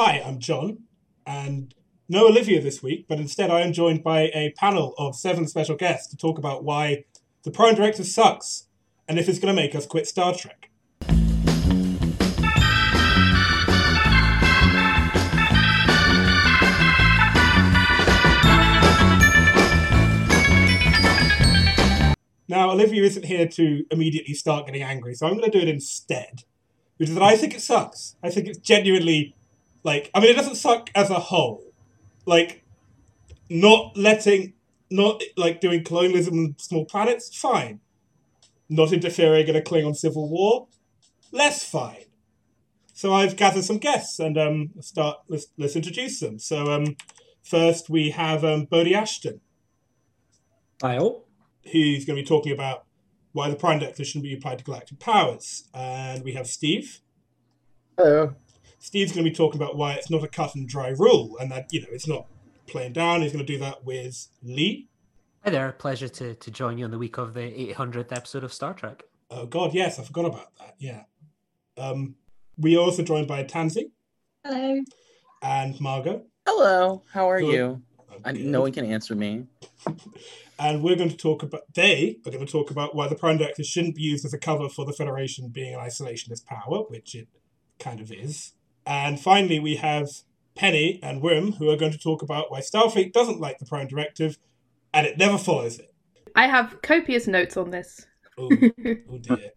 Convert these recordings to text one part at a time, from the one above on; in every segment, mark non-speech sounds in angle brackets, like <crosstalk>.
Hi, I'm John, and no Olivia this week, but instead I am joined by a panel of seven special guests to talk about why the Prime Directive sucks and if it's going to make us quit Star Trek. Now, Olivia isn't here to immediately start getting angry, so I'm going to do it instead. Which is that I think it sucks. I think it's genuinely, like, I mean, it doesn't suck as a whole. Like, not letting, not like doing colonialism on small planets, fine. Not interfering in a Klingon civil war, less fine. So I've gathered some guests and um, start. Let's, let's introduce them. So um, first we have um, Bodie Ashton. Hi all who's going to be talking about why the Prime Directive shouldn't be applied to galactic powers. And we have Steve. Hello. Steve's going to be talking about why it's not a cut and dry rule and that, you know, it's not playing down. He's going to do that with Lee. Hi there. Pleasure to, to join you on the week of the 800th episode of Star Trek. Oh, God, yes. I forgot about that. Yeah. Um, we are also joined by Tansy. Hello. And Margot. Hello. How are Good. you? I, no one can answer me. <laughs> and we're going to talk about they are going to talk about why the prime directive shouldn't be used as a cover for the federation being an isolationist power which it kind of is and finally we have penny and wim who are going to talk about why starfleet doesn't like the prime directive and it never follows it I have copious notes on this. oh, oh dear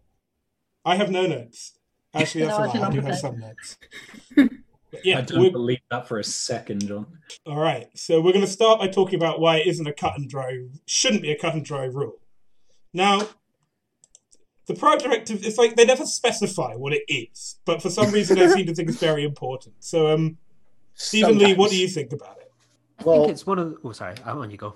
i have no notes actually that's No, I a lie i not do have have some notes <laughs> But I yeah don't we're- believe that for a second, John. All right, so we're going to start by talking about why it isn't a cut and dry, shouldn't be a cut and dry rule. Now, the Prime Directive, it's like they never specify what it is, but for some reason they seem to think it's very important. So, um, Stephen Lee, what do you think about it? I Well- think it's one of the. Oh, sorry. I'm on you go.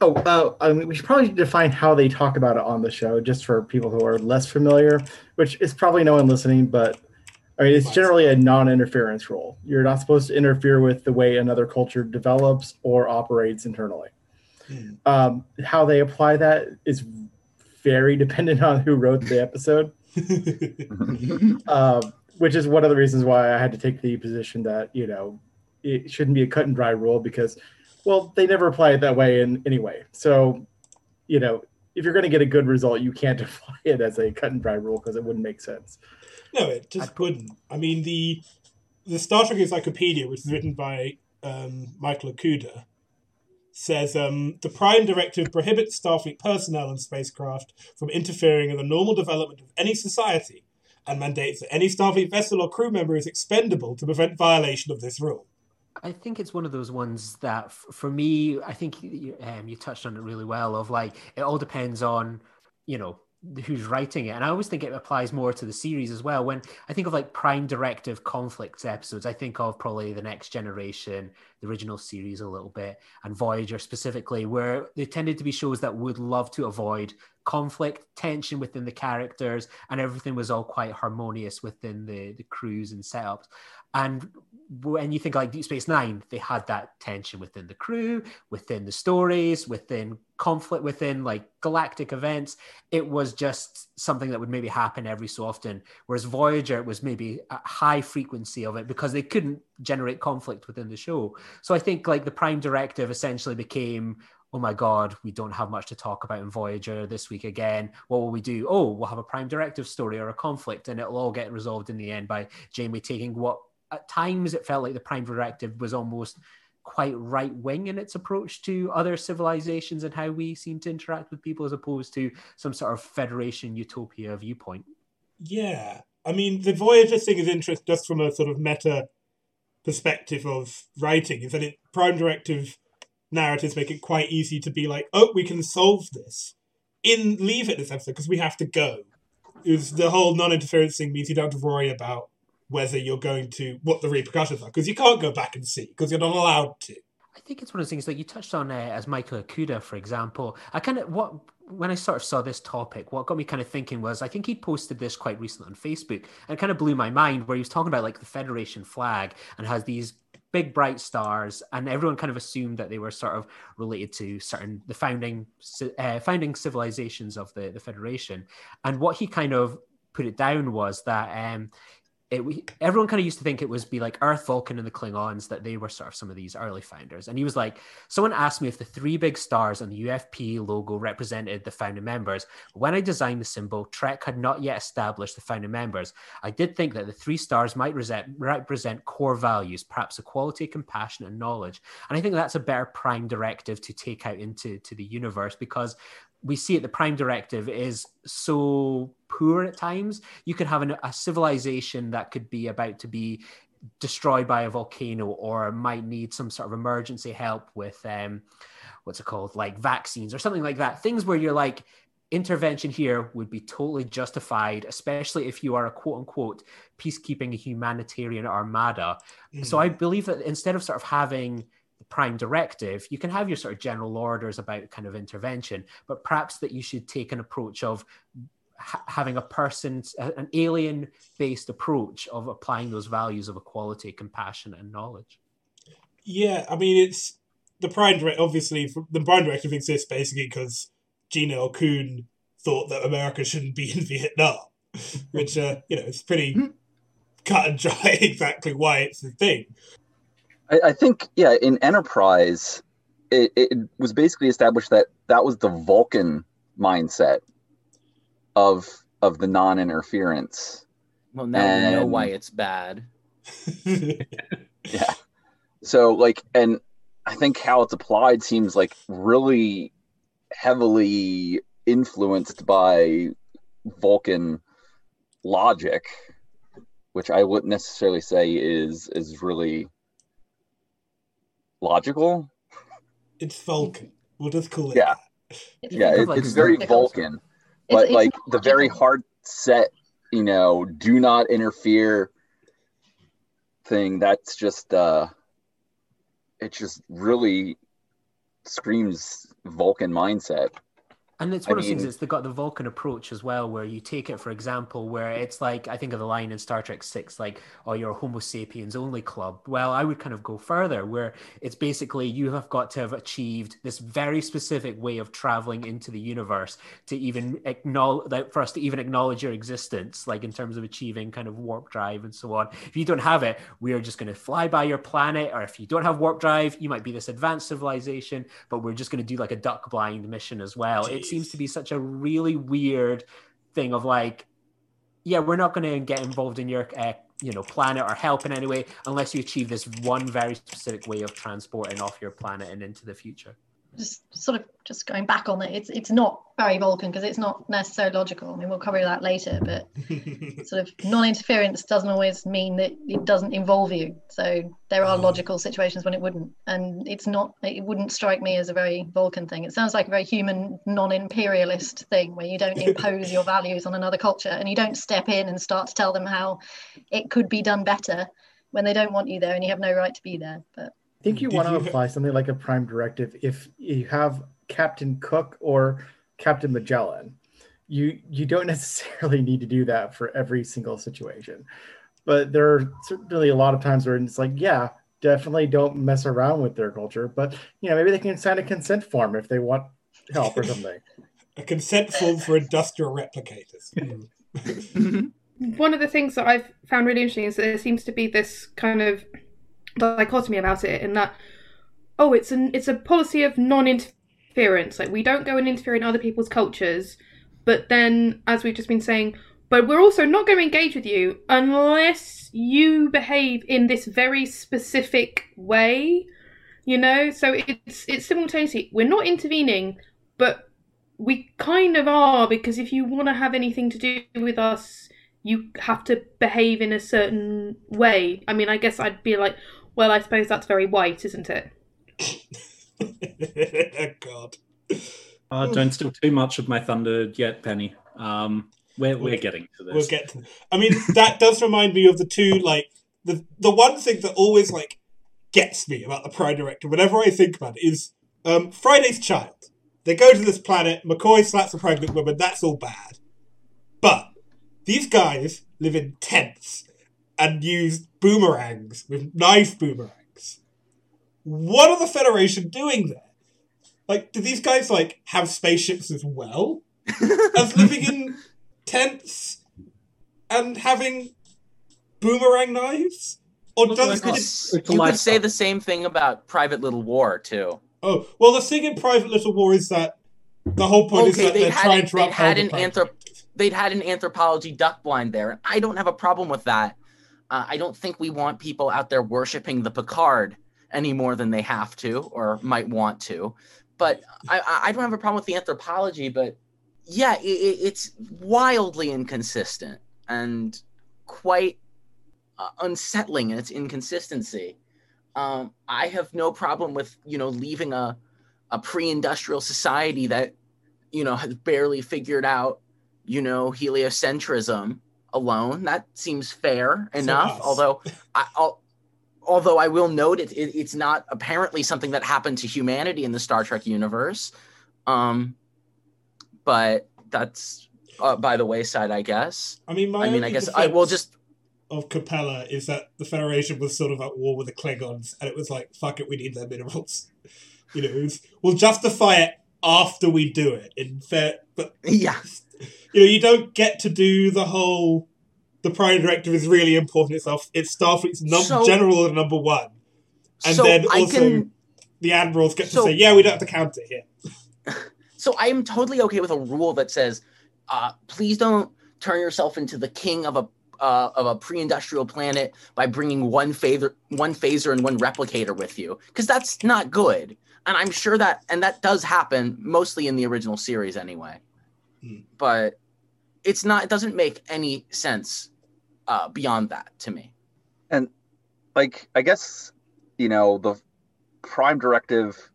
Oh, uh, I mean, we should probably define how they talk about it on the show, just for people who are less familiar. Which is probably no one listening, but I mean, it's generally a non-interference rule. You're not supposed to interfere with the way another culture develops or operates internally. Hmm. Um, how they apply that is very <laughs> dependent on who wrote the episode. <laughs> um, which is one of the reasons why I had to take the position that you know it shouldn't be a cut and dry rule because, well, they never apply it that way in anyway. So, you know, if you're going to get a good result, you can't <laughs> apply it as a cut and dry rule because it wouldn't make sense. no, it just wouldn't. I mean, the the Star Trek Encyclopedia, which is written by um, Michael Okuda, says um, the Prime Directive prohibits Starfleet personnel and spacecraft from interfering in the normal development of any society and mandates that any Starfleet vessel or crew member is expendable to prevent violation of this rule. I think it's one of those ones that, f- for me, I think you, um, you touched on it really well. Of like, it all depends on, you know, who's writing it, and I always think it applies more to the series as well. When I think of like Prime Directive conflicts episodes, I think of probably the Next Generation, the original series a little bit, and Voyager specifically, where they tended to be shows that would love to avoid conflict, tension within the characters, and everything was all quite harmonious within the the crews and setups. And when you think like Deep Space Nine, they had that tension within the crew, within the stories, within conflict, within like galactic events. It was just something that would maybe happen every so often. Whereas Voyager was maybe a high frequency of it because they couldn't generate conflict within the show. So I think like the Prime Directive essentially became oh my god, we don't have much to talk about in Voyager this week again. What will we do? Oh, we'll have a Prime Directive story or a conflict, and it'll all get resolved in the end by Janeway taking what at times it felt like the Prime Directive was almost quite right wing in its approach to other civilizations and how we seem to interact with people as opposed to some sort of Federation utopia viewpoint. Yeah, I mean, the Voyager thing is interesting just from a sort of meta perspective of writing, is that it Prime Directive narratives make it quite easy to be like, oh, we can solve this in leave it this episode because we have to go. Is the whole non-interference thing means you don't have to worry about whether you're going to what the repercussions are because you can't go back and see because you're not allowed to. I think it's one of those things that you touched on uh, as Michael Okuda, for example. I kind of what when I sort of saw this topic, what got me kind of thinking was I think he posted this quite recently on Facebook, and kind of blew my mind where he was talking about like the Federation flag and has these big bright stars, and everyone kind of assumed that they were sort of related to certain the founding uh, founding civilizations of the the Federation, and what he kind of put it down was that um, it we- everyone kind of used to think it was be like Earth, Vulcan, and the Klingons that they were sort of some of these early founders. And he was like, someone asked me if the three big stars on the UFP logo represented the founding members. When I designed the symbol, Trek had not yet established the founding members. I did think that the three stars might represent, represent core values, perhaps equality, compassion, and knowledge. And I think that's a better prime directive to take out into to the universe because we see it the prime directive is so poor at times. You could have an, a civilization that could be about to be destroyed by a volcano or might need some sort of emergency help with um what's it called? Like vaccines or something like that. Things where you're like intervention here would be totally justified especially if you are a quote unquote peacekeeping humanitarian armada. So Mm. i believe that instead of sort of having prime directive you can have your sort of general orders about kind of intervention but perhaps that you should take an approach of ha- having a person an alien based approach of applying those values of equality compassion and knowledge Yeah, I mean it's the Prime Direct. Obviously, the Prime Directive exists basically because Gene Coon thought that America shouldn't be <laughs> in Vietnam, which uh, you know it's pretty cut and dry <laughs> exactly why it's a thing. I, I think, yeah, in Enterprise, it, it was basically established that that was the Vulcan mindset of of the non-interference. Well, now we know why it's bad. <laughs> Yeah. So like, and I think how it's applied seems like really heavily influenced by Vulcan logic, which I wouldn't necessarily say is is really logical. it's Vulcan. We'll just call it. Yeah. that. Yeah, think it, like, it's very Vulcan, but it's like the very hard set, you know, do not interfere thing. That's just uh, it just really screams Vulcan mindset. And it's I one of those things. It's the, got the Vulcan approach as well, where you take it, for example, where it's like I think of the line in Star Trek Six, like, "Oh, you're a Homo sapiens only club." Well, I would kind of go further, where it's basically you have got to have achieved this very specific way of traveling into the universe to even acknowledge for us to even acknowledge your existence, like in terms of achieving kind of warp drive and so on. If you don't have it, we are just going to fly by your planet, or if you don't have warp drive, you might be this advanced civilization, but we're just going to do like a duck blind mission as well. It Jeez. Seems to be such a really weird thing of like, yeah, we're not going to get involved in your, uh, you know, planet or help in any way unless you achieve this one very specific way of transporting off your planet and into the future. Just sort of just going back on it, it's it's not very Vulcan because it's not necessarily logical. I mean, we'll cover that later, but <laughs> sort of non-interference doesn't always mean that it doesn't involve you. So there are Mm. logical situations when it wouldn't, and it's not. It wouldn't strike me as a very Vulcan thing. It sounds like a very human, non-imperialist thing where you don't impose your <laughs> values on another culture and you don't step in and start to tell them how it could be done better when they don't want you there and you have no right to be there. But I think you Did want to you- apply something like a prime directive if you have Captain Cook or Captain Magellan. You you don't <laughs> necessarily need to do that for every single situation, but there are certainly a lot of times where it's like, yeah, definitely don't mess around with their culture, but you know maybe they can sign a consent form if they want help or something. <laughs> a consent form for industrial replicators. Hmm. <laughs> One of the things that I've found really interesting is that there seems to be this kind of dichotomy about it in that oh it's an it's a policy of non-interference. Like we don't go and interfere in other people's cultures. But then as we've just been saying but we're also not going to engage with you unless you behave in this very specific way you know? So it's it's simultaneously we're not intervening but we kind of are because if you want to have anything to do with us you have to behave in a certain way. I mean i guess i'd be like well i suppose that's very white isn't it <laughs> God. Uh, don't steal too much of my thunder yet, Penny. Um, we're, we're getting to this. We'll get to. I mean, that does remind me of the two like the the one thing that always like gets me about the Prime Directive whenever I think about it is um, Friday's Child. They go to this planet. McCoy slaps a pregnant woman. That's all bad. But these guys live in tents and use boomerangs with knife boomerangs. What are the Federation doing there? Like, do these guys like have spaceships as well <laughs> as living in tents and having boomerang knives? Or Look does like You could, it- you could say the same thing about Private Little War too. Oh well, the thing in Private Little War is that the whole point is that they they're had trying an- to they uphold had an anthrop- They'd had an anthropology duck blind there, and I don't have a problem with that. Uh, I don't think we want people out there worshiping the Picard any more than they have to or might want to. But I, I- don't have a problem with the anthropology. But yeah, it, it's wildly inconsistent and quite uh, unsettling in its inconsistency. Um, I have no problem with you know leaving a a pre-industrial society that you know has barely figured out you know heliocentrism alone. That seems fair enough. Although <laughs> I, I'll, although I will note it, it, it's not apparently something that happened to humanity in the Star Trek universe. Um, but that's uh, by the wayside, I guess. I mean, my I mean, I guess I will just of Capella is that the Federation was sort of at war with the Klingons, and it was like, fuck it, we need their minerals. <laughs> You know, it was, we'll justify it after we do it. In fair, but yeah. You know, you don't get to do the whole. The Prime Directive is really important itself. It's Starfleet's num- So- general number one, and so then also can the admirals get to say, "Yeah, we don't have to count it here." <laughs> So I am totally okay with a rule that says, uh, please don't turn yourself into the king of a uh, of a pre-industrial planet by bringing one phaser, one phaser and one replicator with you, because that's not good. And I'm sure that, and that does happen mostly in the original series anyway. Hmm. But it's not. It doesn't make any sense uh, beyond that to me. And like I guess you know the prime directive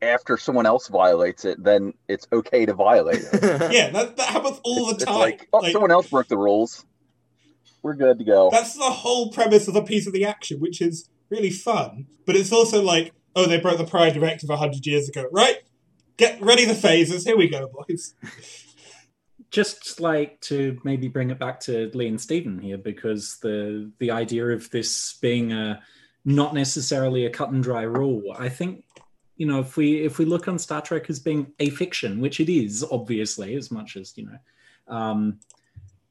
after someone else violates it, then it's okay to violate it. <laughs> Yeah, that, that happens all the it's, time. it's like, oh, Like, someone else broke the rules. We're good to go. That's the whole premise of a piece of the action, which is really fun. But it's also like, oh, they broke the Prime Directive hundred years ago, right? Get ready the phasers. Here we go, boys. Just like to maybe bring it back to Lee and Stephen here, because the the idea of this being a not necessarily a cut and dry rule, I think you know if we if we look on Star Trek as being a fiction, which it is obviously, as much as you know. Um,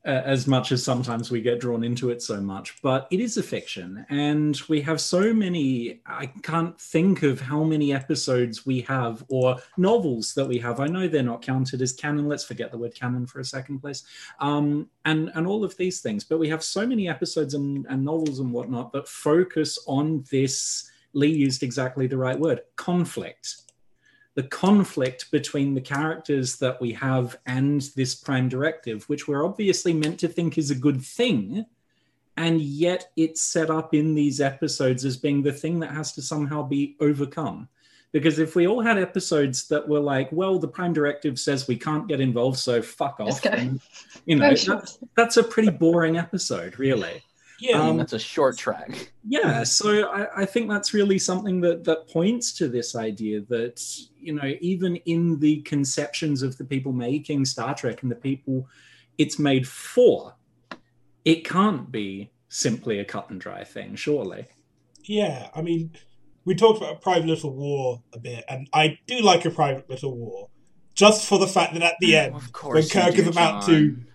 as much as sometimes we get drawn into it so much, but it is a fiction, and we have so many. I can't think of how many episodes we have or novels that we have. I know they're not counted as canon. Let's forget the word canon for a second, please. Um, and and all of these things, but we have so many episodes and, and novels and whatnot that focus on this. Lee used exactly the right word: conflict the conflict between the characters that we have and this prime directive, which we're obviously meant to think is a good thing. And yet it's set up in these episodes as being the thing that has to somehow be overcome. Because if we all had episodes that were like, well, the prime directive says we can't get involved, so fuck off. and, you know, <laughs> that's, that's a pretty boring episode, really. Yeah, Um, That's a short track. yeah so I, I think that's really something that that points to this idea that you know even in the conceptions of the people making star trek and the people it's made for it can't be simply a cut and dry thing surely yeah. I mean, we talked about a Private Little War a bit, and I do like a Private Little War, just for the fact that at the end, Of when Kirk do, is about to John.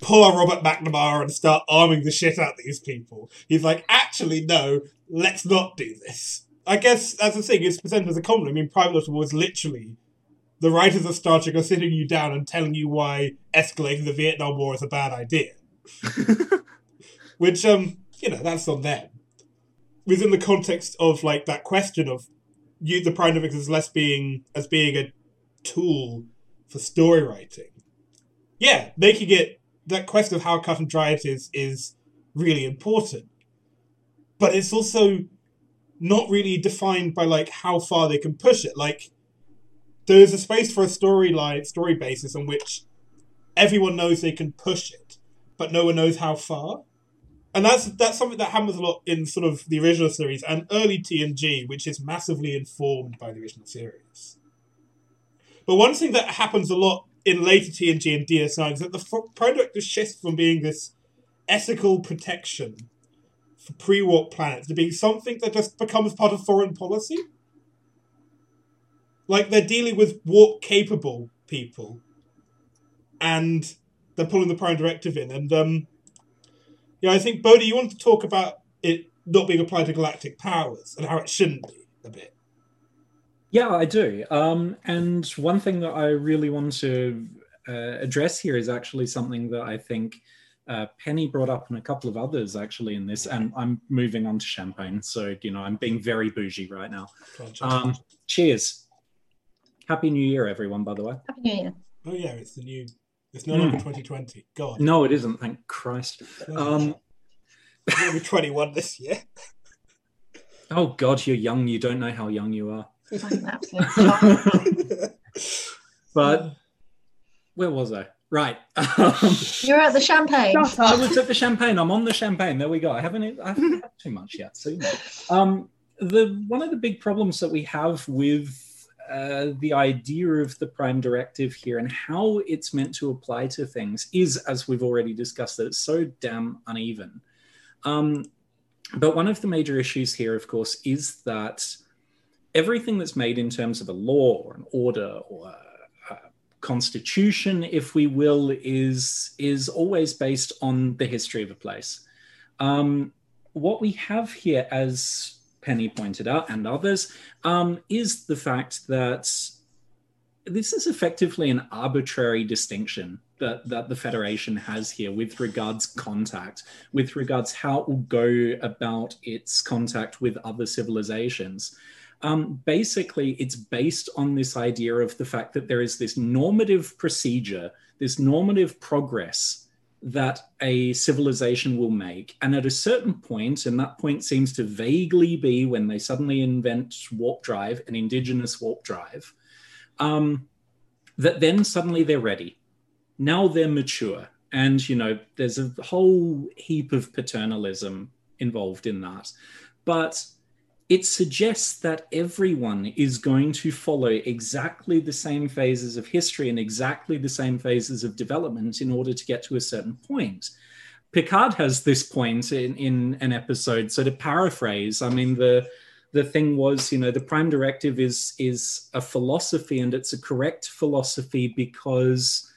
Pull a Robert McNamara and start arming the shit out of these people, he's like, actually, no, let's not do this. I guess that's the thing, it's presented as a comedy. I mean, Private Little War literally the writers of Star Trek are sitting you down and telling you why escalating the Vietnam War is a bad idea. <laughs> Which, um, you know, that's on them. Within the context of like that question of you, the Prime Directive as less being as being a tool for story writing. Yeah, making it that question of how cut and dry it is is really important. But it's also not really defined by like how far they can push it. Like there's a space for a storyline, story basis on which everyone knows they can push it, but no one knows how far. And that's that's something that happens a lot in sort of the original series and early TNG, which is massively informed by the original series. But one thing that happens a lot in later TNG and DS9 is that the f- product has shifted from being this ethical protection for pre-warp planets to being something that just becomes part of foreign policy. Like they're dealing with warp-capable people, and they're pulling the Prime Directive in, and um, Yeah, I think Bodie, you want to talk about it not being applied to galactic powers and how it shouldn't be a bit. Yeah, I do. Um, and one thing that I really want to uh, address here is actually something that I think uh, Penny brought up and a couple of others actually in this. And I'm moving on to champagne, so you know I'm being very bougie right now. Um, cheers! Happy New Year, everyone. By the way. Happy New Year. Oh yeah, it's the new. It's no longer 2020. God. No, it isn't. Thank Christ. Um, I'm gonna be 21 this year. <laughs> oh God, you're young. You don't know how young you are. I'm an absolute child. <laughs> But where was I? Right. <laughs> You're at the champagne. I was at the champagne. I'm on the champagne. There we go. I haven't, I haven't had too much yet. So, you know. um, the one of the big problems that we have with uh, the idea of the prime directive here and how it's meant to apply to things is, as we've already discussed, that it's so damn uneven. Um, but one of the major issues here, of course, is that everything that's made in terms of a law or an order or a, a constitution, if we will, is is always based on the history of a place. Um, what we have here, as Penny pointed out and others, um, is the fact that this is effectively an arbitrary distinction that, that the Federation has here with regards contact, with regards how it will go about its contact with other civilizations. Um, basically, it's based on this idea of the fact that there is this normative procedure, this normative progress that a civilization will make. And at a certain point, and that point seems to vaguely be when they suddenly invent warp drive, an indigenous warp drive, um, that then suddenly they're ready. Now they're mature. And, you know, there's a whole heap of paternalism involved in that. But it suggests that everyone is going to follow exactly the same phases of history and exactly the same phases of development in order to get to a certain point. Picard has this point in, in an episode. So to paraphrase, I mean the the thing was, you know, the prime directive is is a philosophy and it's a correct philosophy because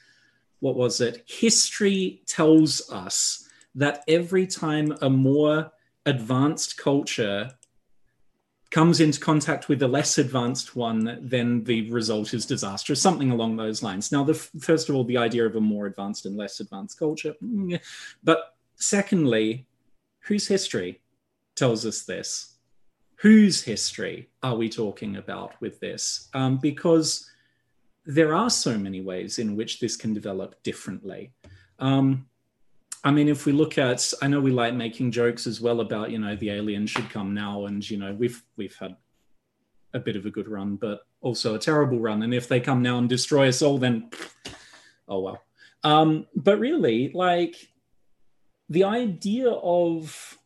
what was it? History tells us that every time a more advanced culture comes into contact with a less advanced one, then the result is disastrous, something along those lines. Now, the first of all, the idea of a more advanced and less advanced culture, mm, but secondly, whose history tells us this? Whose history are we talking about with this? Um, because there are so many ways in which this can develop differently. Um, I mean, if we look at, I know we like making jokes as well about, you know, the aliens should come now, and you know, we've we've had a bit of a good run, but also a terrible run. And if they come now and destroy us all, then oh well. Um, but really, like the idea of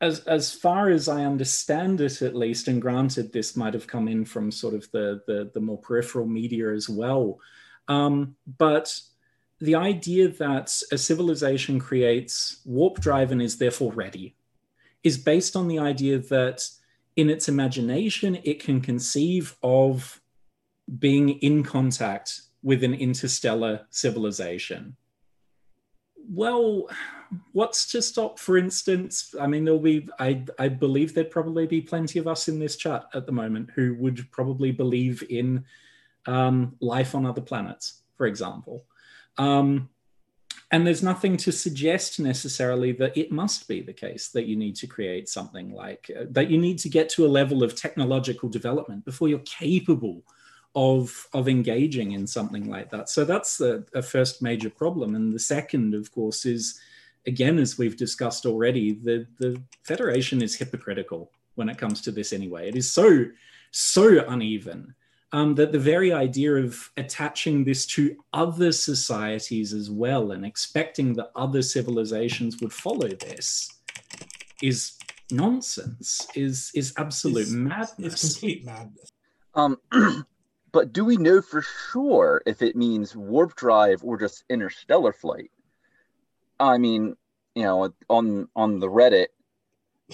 as as far as I understand it, at least, and granted, this might have come in from sort of the the, the more peripheral media as well, um, but the idea that a civilization creates warp drive and is therefore ready is based on the idea that in its imagination it can conceive of being in contact with an interstellar civilization. Well what's to stop for instance? I mean there'll be i i believe there'd probably be plenty of us in this chat at the moment who would probably believe in um, life on other planets for example um, and there's nothing to suggest necessarily that it must be the case that you need to create something like uh, that you need to get to a level of technological development before you're capable of of engaging in something like that. So that's the a first major problem. And the second of course is again as we've discussed already the the federation is hypocritical when it comes to this anyway. It is so so uneven um, that the very idea of attaching this to other societies as well and expecting that other civilizations would follow this is nonsense is is absolute It's- madness It's complete madness. Um, <clears throat> but do we know for sure if it means warp drive or just interstellar flight? I mean, you know, on on the Reddit,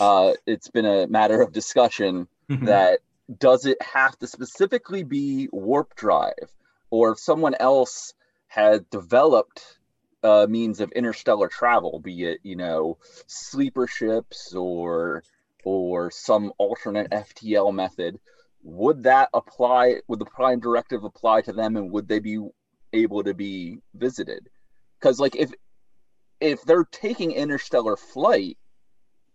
uh, it's been a matter of discussion <laughs> that does it have to specifically be warp drive, or if someone else had developed uh, means of interstellar travel, be it you know sleeper ships or or some alternate FTL method, would that apply? Would the Prime Directive apply to them, and would they be able to be visited? Because like if if they're taking interstellar flight,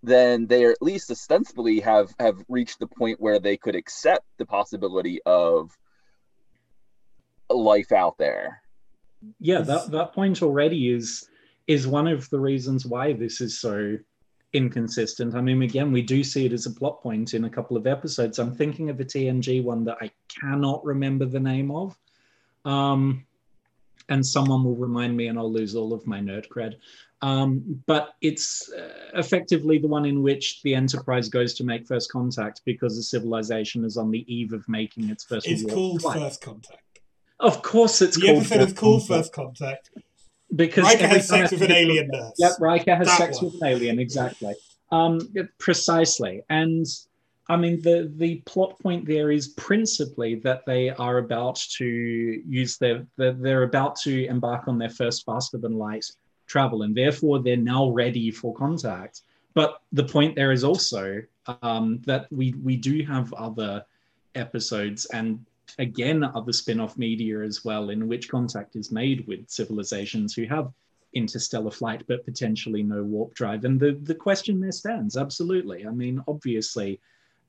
then they at least ostensibly have have reached the point where they could accept the possibility of life out there. Yeah, that, that point already is is one of the reasons why this is so inconsistent. I mean, again, we do see it as a plot point in a couple of episodes. I'm thinking of a TNG one that I cannot remember the name of. Um, and someone will remind me and I'll lose all of my nerd cred. Um, but it's uh, effectively the one in which the Enterprise goes to make first contact because the civilization is on the eve of making its first. It's called flight. First Contact. Of course, it's The called episode is called Contact. First Contact. because Riker has sex with an alien nurse. Yep, Riker has That sex one. with an alien, exactly. Um, precisely. And I mean, the, the plot point there is principally that they are about to use their, they're, about to embark on their first faster than light travel, and therefore they're now ready for contact. But the point there is also um, that we, we do have other episodes and again other spin-off media as well in which contact is made with civilizations who have interstellar flight but potentially no warp drive and the, the question there stands absolutely i mean obviously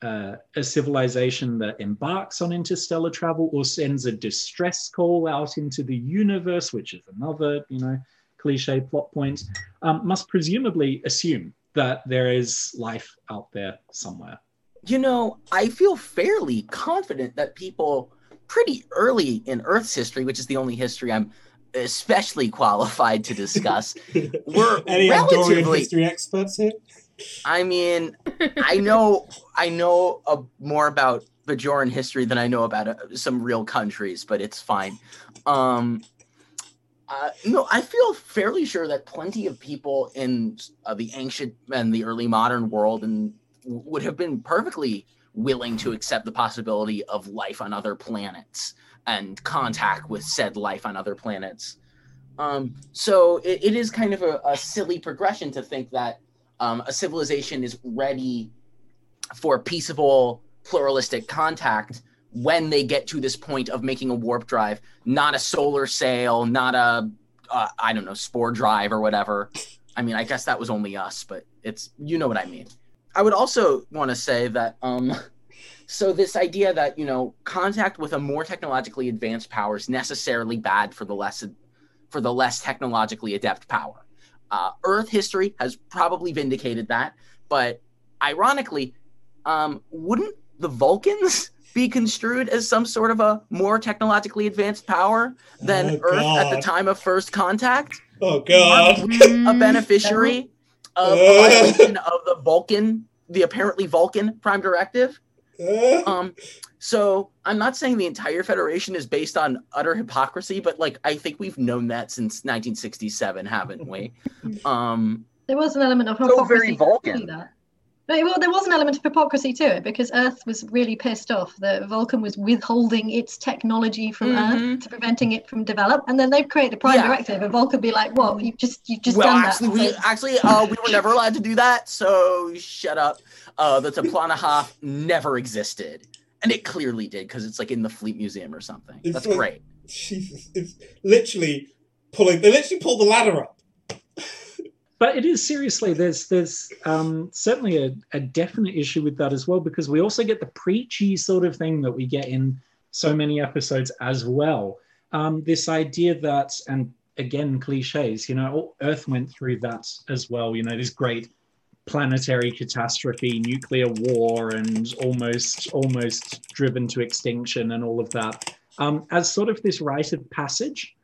uh, a civilization that embarks on interstellar travel or sends a distress call out into the universe which is another you know cliche plot point um, must presumably assume that there is life out there somewhere You know, I feel fairly confident that people pretty early in Earth's history, which is the only history I'm especially qualified to discuss, <laughs> We're Any Andorian relatively- history experts here? I mean, I <laughs> know I know uh, more about Bajoran history than I know about uh, some real countries, but it's fine. Um, uh, no, I feel fairly sure that plenty of people in uh, the ancient and the early modern world and would have been perfectly willing to accept the possibility of life on other planets and contact with said life on other planets. Um, so it, it is kind of a, a silly progression to think that um, a civilization is ready for peaceable, pluralistic contact when they get to this point of making a warp drive, not a solar sail, not a, uh, I don't know, spore drive or whatever. I mean, I guess that was only us, but it's, you know what I mean. I would also want to say that, um, so this idea that, you know, contact with a more technologically advanced power is necessarily bad for the less, for the less technologically adept power. Uh, Earth history has probably vindicated that, but ironically, um, wouldn't the Vulcans be construed as some sort of a more technologically advanced power than Oh, Earth at the time of first contact? Oh god. a Mm, beneficiary of <laughs> Uh. of the Vulcan, the apparently Vulcan Prime Directive? <laughs> Um, so I'm not saying the entire Federation is based on utter hypocrisy, but like I think we've known that since 1967, haven't we? <laughs> Um, There was an element of hypocrisy. So very to Vulcan. That. No, well, there was an element of hypocrisy to it because Earth was really pissed off that Vulcan was withholding its technology from Mhm. Earth to preventing it from develop, and then they've created a prime Yeah. directive, and Vulcan be like, "What? You've just you've just well, done actually, that." we So- actually uh, we were never allowed to do that, so shut up. Uh, the T'Plana-Hath never existed, and it clearly did because it's like in the Fleet Museum or something. It's That's like- great. Jesus, it's literally pulling. They literally pulled the ladder up. But it is seriously there's there's um, certainly a, a definite issue with that as well because we also get the preachy sort of thing that we get in so many episodes as well. Um, this idea that and again cliches you know earth went through that as well you know this great planetary catastrophe nuclear war and almost almost driven to extinction and all of that. Um, as sort of this rite of passage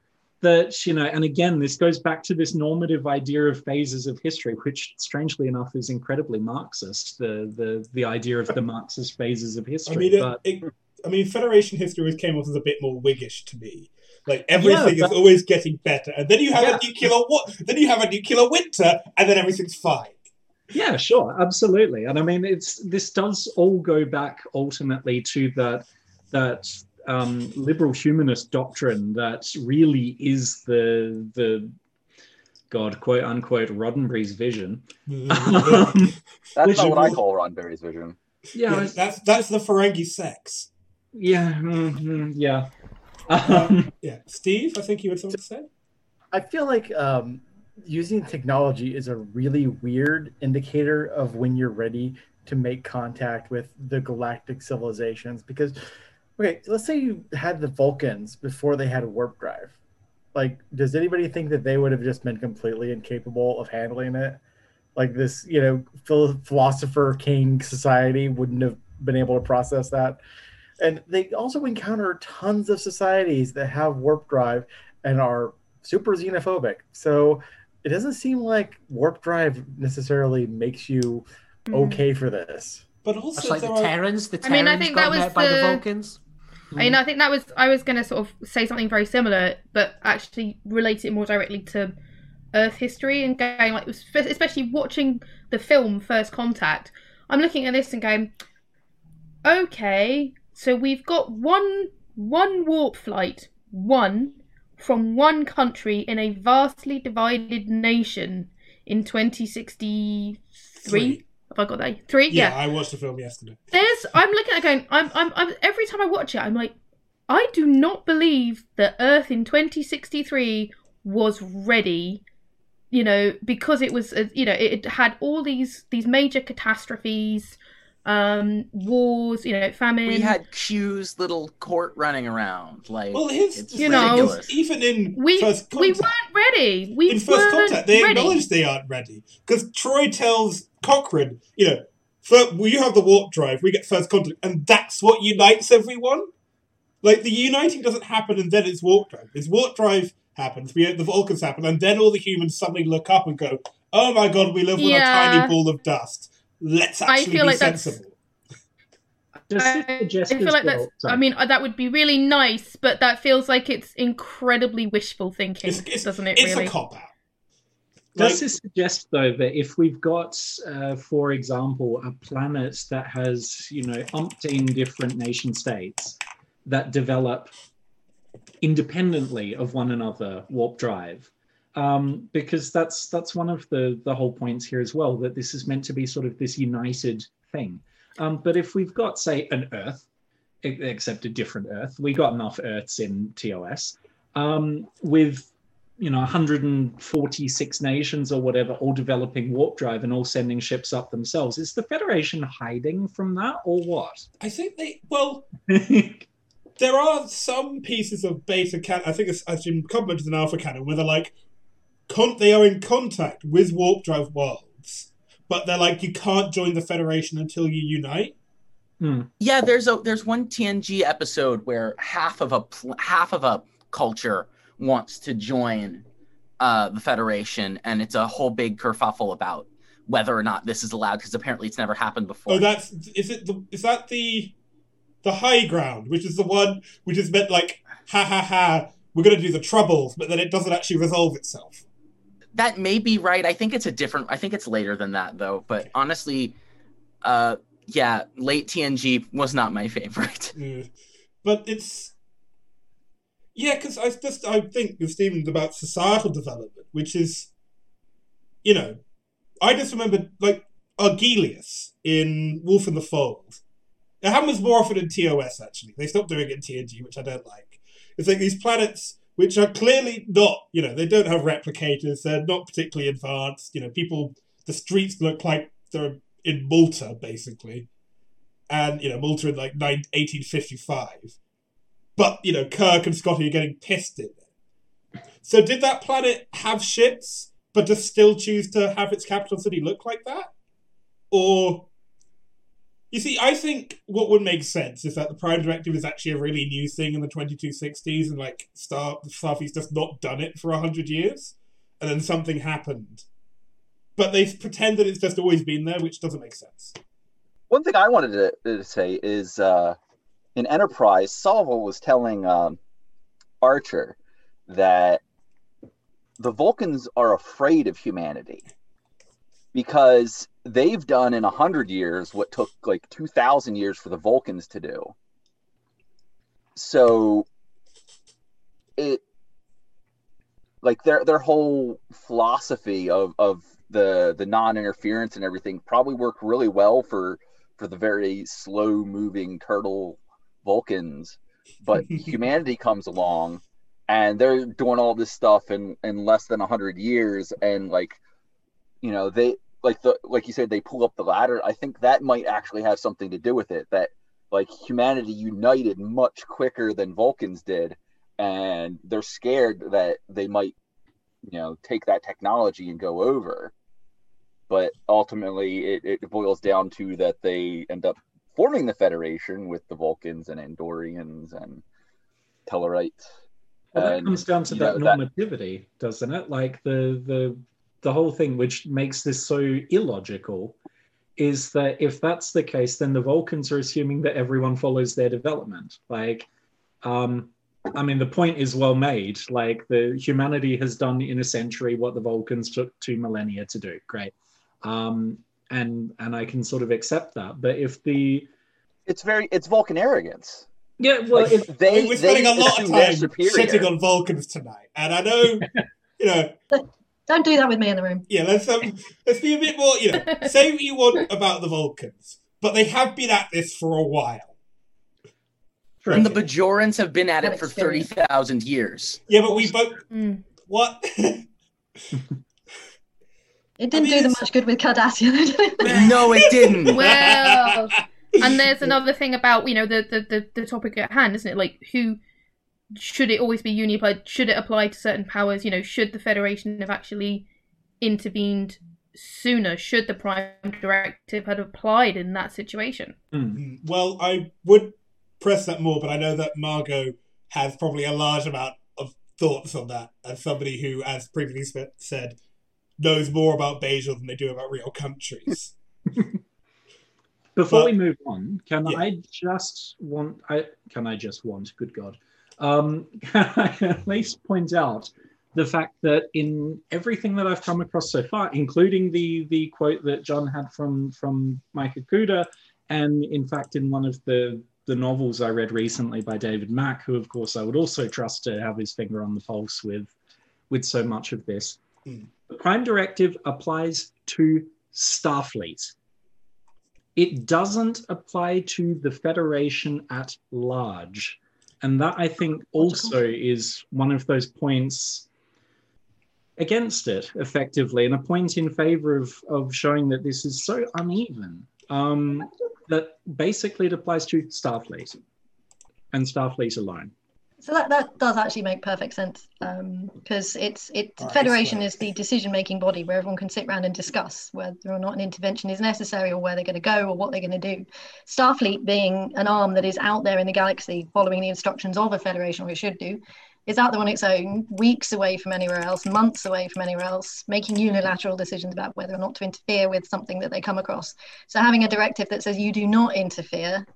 that you know and again this goes back to this normative idea of phases of history which strangely enough is incredibly marxist the the the idea of the marxist phases of I history mean, but it, I mean, Federation history always came off as a bit more Whiggish to me. Like everything but- is always getting better, and then you have Yeah. a nuclear what? Then you have a nuclear winter, and then everything's fine. yeah sure absolutely and i mean it's this does all go back ultimately to that that um, liberal humanist doctrine that really is the the God, quote unquote, Roddenberry's vision. <laughs> That's not what I will- call Roddenberry's vision. Yeah, Yeah, that's that's the Ferengi sex. yeah, mm, mm, yeah. Um, Yeah, Steve, I think you had something to say. I feel like um, using technology is a really weird indicator of when you're ready to make contact with the galactic civilizations. Because, okay, let's say you had the Vulcans before they had a warp drive. Like, does anybody think that they would have just been completely incapable of handling it? Like this, you know, philosopher king society wouldn't have been able to process that. And they also encounter tons of societies that have warp drive and are super xenophobic. So it doesn't seem like warp drive necessarily makes you Mm. okay for this. But Much also like the there are Terrans, the I mean, I think got that was met by the the- Vulcans. I mean, mm. I think that was I was going to sort of say something very similar, but actually relate it more directly to Earth history and going like, especially watching the film First Contact. I'm looking at this and going, okay, so we've got one one warp flight, one from one country in a vastly divided nation in 2063. Three. Have I got that? Three? yeah, I watched the film yesterday. there's i'm looking at it going I'm, I'm i'm every time i watch it i'm like i do not believe that earth in 2063 was ready you know because it was uh, you know it, it had all these these major catastrophes um wars you know famine We had Q's little court running around. Like, Well, here's it's You know- even in we first we weren't ready we in first contact, they ready. acknowledge they aren't ready because Troi tells Cochrane, you know, for, well, you have the warp drive, we get first contact, and that's what unites everyone. Like the uniting doesn't happen and then it's warp drive. It's warp drive happens, we the Vulcans happen, and then all the humans suddenly look up and go, "Oh my god, we live with a tiny ball of dust. Let's I feel be like that's- sensible." does I, I feel like that's. sorry. I mean, uh, that would be really nice, but that feels like it's incredibly wishful thinking, It's, it's, doesn't it? it's really? a cop out. Does this suggest, though, that if we've got, uh, for example, a planet that has, you know, umpteen different nation states that develop independently of one another warp drive, um, because that's that's one of the the whole points here as well that this is meant to be sort of this united thing. Um, but if we've got, say, an Earth, except a different Earth, we got enough Earths in TOS um, with you know 146 nations or whatever all developing warp drive and all sending ships up themselves is the federation hiding from that or what I think they well. <laughs> there are some pieces of beta canon. I think it's actually commented in alpha canon where they're like, con- they are in contact with warp drive worlds, but they're like, you can't join the Federation until you unite. Hmm. Yeah, there's a there's one TNG episode where half of a pl- half of a culture wants to join uh, the Federation, and it's a whole big kerfuffle about whether or not this is allowed because apparently it's never happened before. Oh, that's is it? The, is that the the high ground, which is the one which is meant like, ha ha ha, we're gonna do the troubles, but then it doesn't actually resolve itself. That may be right. I think it's a different. I think it's later than that though. But honestly, uh, yeah, late TNG was not my <laughs> favorite. Yeah. But it's yeah, because I just I think with Stevens about societal development, which is you know, I just remember like Argelius in Wolf in the Fold. It happens more often in TOS actually. They stopped doing it in TNG, which I don't like. It's like these planets which are clearly not, you know, they don't have replicators. They're not particularly advanced. You know, people, the streets look like they're in Malta basically and you know Malta in like 9, 1855. But you know Kirk and Scotty are getting pissed in it. So did that planet have ships, but just still choose to have its capital city look like that? Or you see, I think what would make sense is that the Prime Directive is actually a really new thing in the 2260s, and like Star Starfleet's just not done it for hundred years, and then something happened. But they pretend that it's just always been there, which doesn't make sense. One thing I wanted to, to say is uh, in Enterprise, Soval was telling um, Archer that the Vulcans are afraid of humanity because they've done in a hundred years what took like two thousand years for the Vulcans to do. So it like their their whole philosophy of of the the non-interference and everything probably worked really well for for the very slow moving turtle Vulcans, but <laughs> humanity comes along and they're doing all this stuff in in less than 100 years and like you know they like the like you said they pull up the ladder. I think that might actually have something to do with it that like humanity united much quicker than vulcans did and they're scared that they might you know take that technology and go over. But ultimately it, it boils down to that they end up forming the federation with the vulcans and andorians and tellarites Well, that And, comes down to that know, that- normativity, doesn't it? Like the the the whole thing, which makes this so illogical, is that if that's the case, then the Vulcans are assuming that everyone follows their development. Like, um, I mean, the point is well made. Like, the humanity has done in a century what the Vulcans took two millennia to do. Great, um, and and I can sort of accept that. But if the it's very it's vulcan arrogance yeah, well, Like, if I they mean, we're spending they a lot of time superior. shitting on Vulcans tonight, and I know, <laughs> you know, Don't do that with me in the room. yeah. Let's um, let's be a bit more, you know, <laughs> say what you want about the Vulcans, but they have been at this for a while. And the Okay. Bajorans have been at Have it for experience. 30,000 years. Yeah, but we both Mm. what? It didn't mean, do them much good with Cardassia. No, it <laughs> didn't. Well, and there's <laughs> another thing about you know the, the the the topic at hand, isn't it? Like who should it always be uni applied? Should it apply to certain powers? You know, should the Federation have actually intervened sooner? Should the Prime Directive have applied in that situation? Mm, Well, I would press that more, but I know that Margot has probably a large amount of thoughts on that as somebody who, as previously sp- said, knows more about Bejel than they do about real countries. <laughs> Before But- we move on, can Yeah. I just want? I can I just want? Good God! Um, <laughs> can I at least point out the fact that in everything that I've come across so far, including the the quote that John had from from Mike Okuda, and in fact in one of the the novels I read recently by David Mack, who of course I would also trust to have his finger on the pulse with with so much of this. Hmm. The Prime Directive applies to Starfleet it doesn't apply to the Federation at large. And that I think also is one of those points against it, effectively, and a point in favor of, of showing that this is so uneven um, that basically it applies to Starfleet and Starfleet alone. So that, that does actually make perfect sense um, because it's it right, Federation so- is the decision making body where everyone can sit around and discuss whether or not an intervention is necessary or where they're going to go or what they're going to do. Starfleet being an arm that is out there in the galaxy following the instructions of a Federation, or it should do, is out there on its own, weeks away from anywhere else, months away from anywhere else, making unilateral decisions about whether or not to interfere with something that they come across. So having a directive that says you do not interfere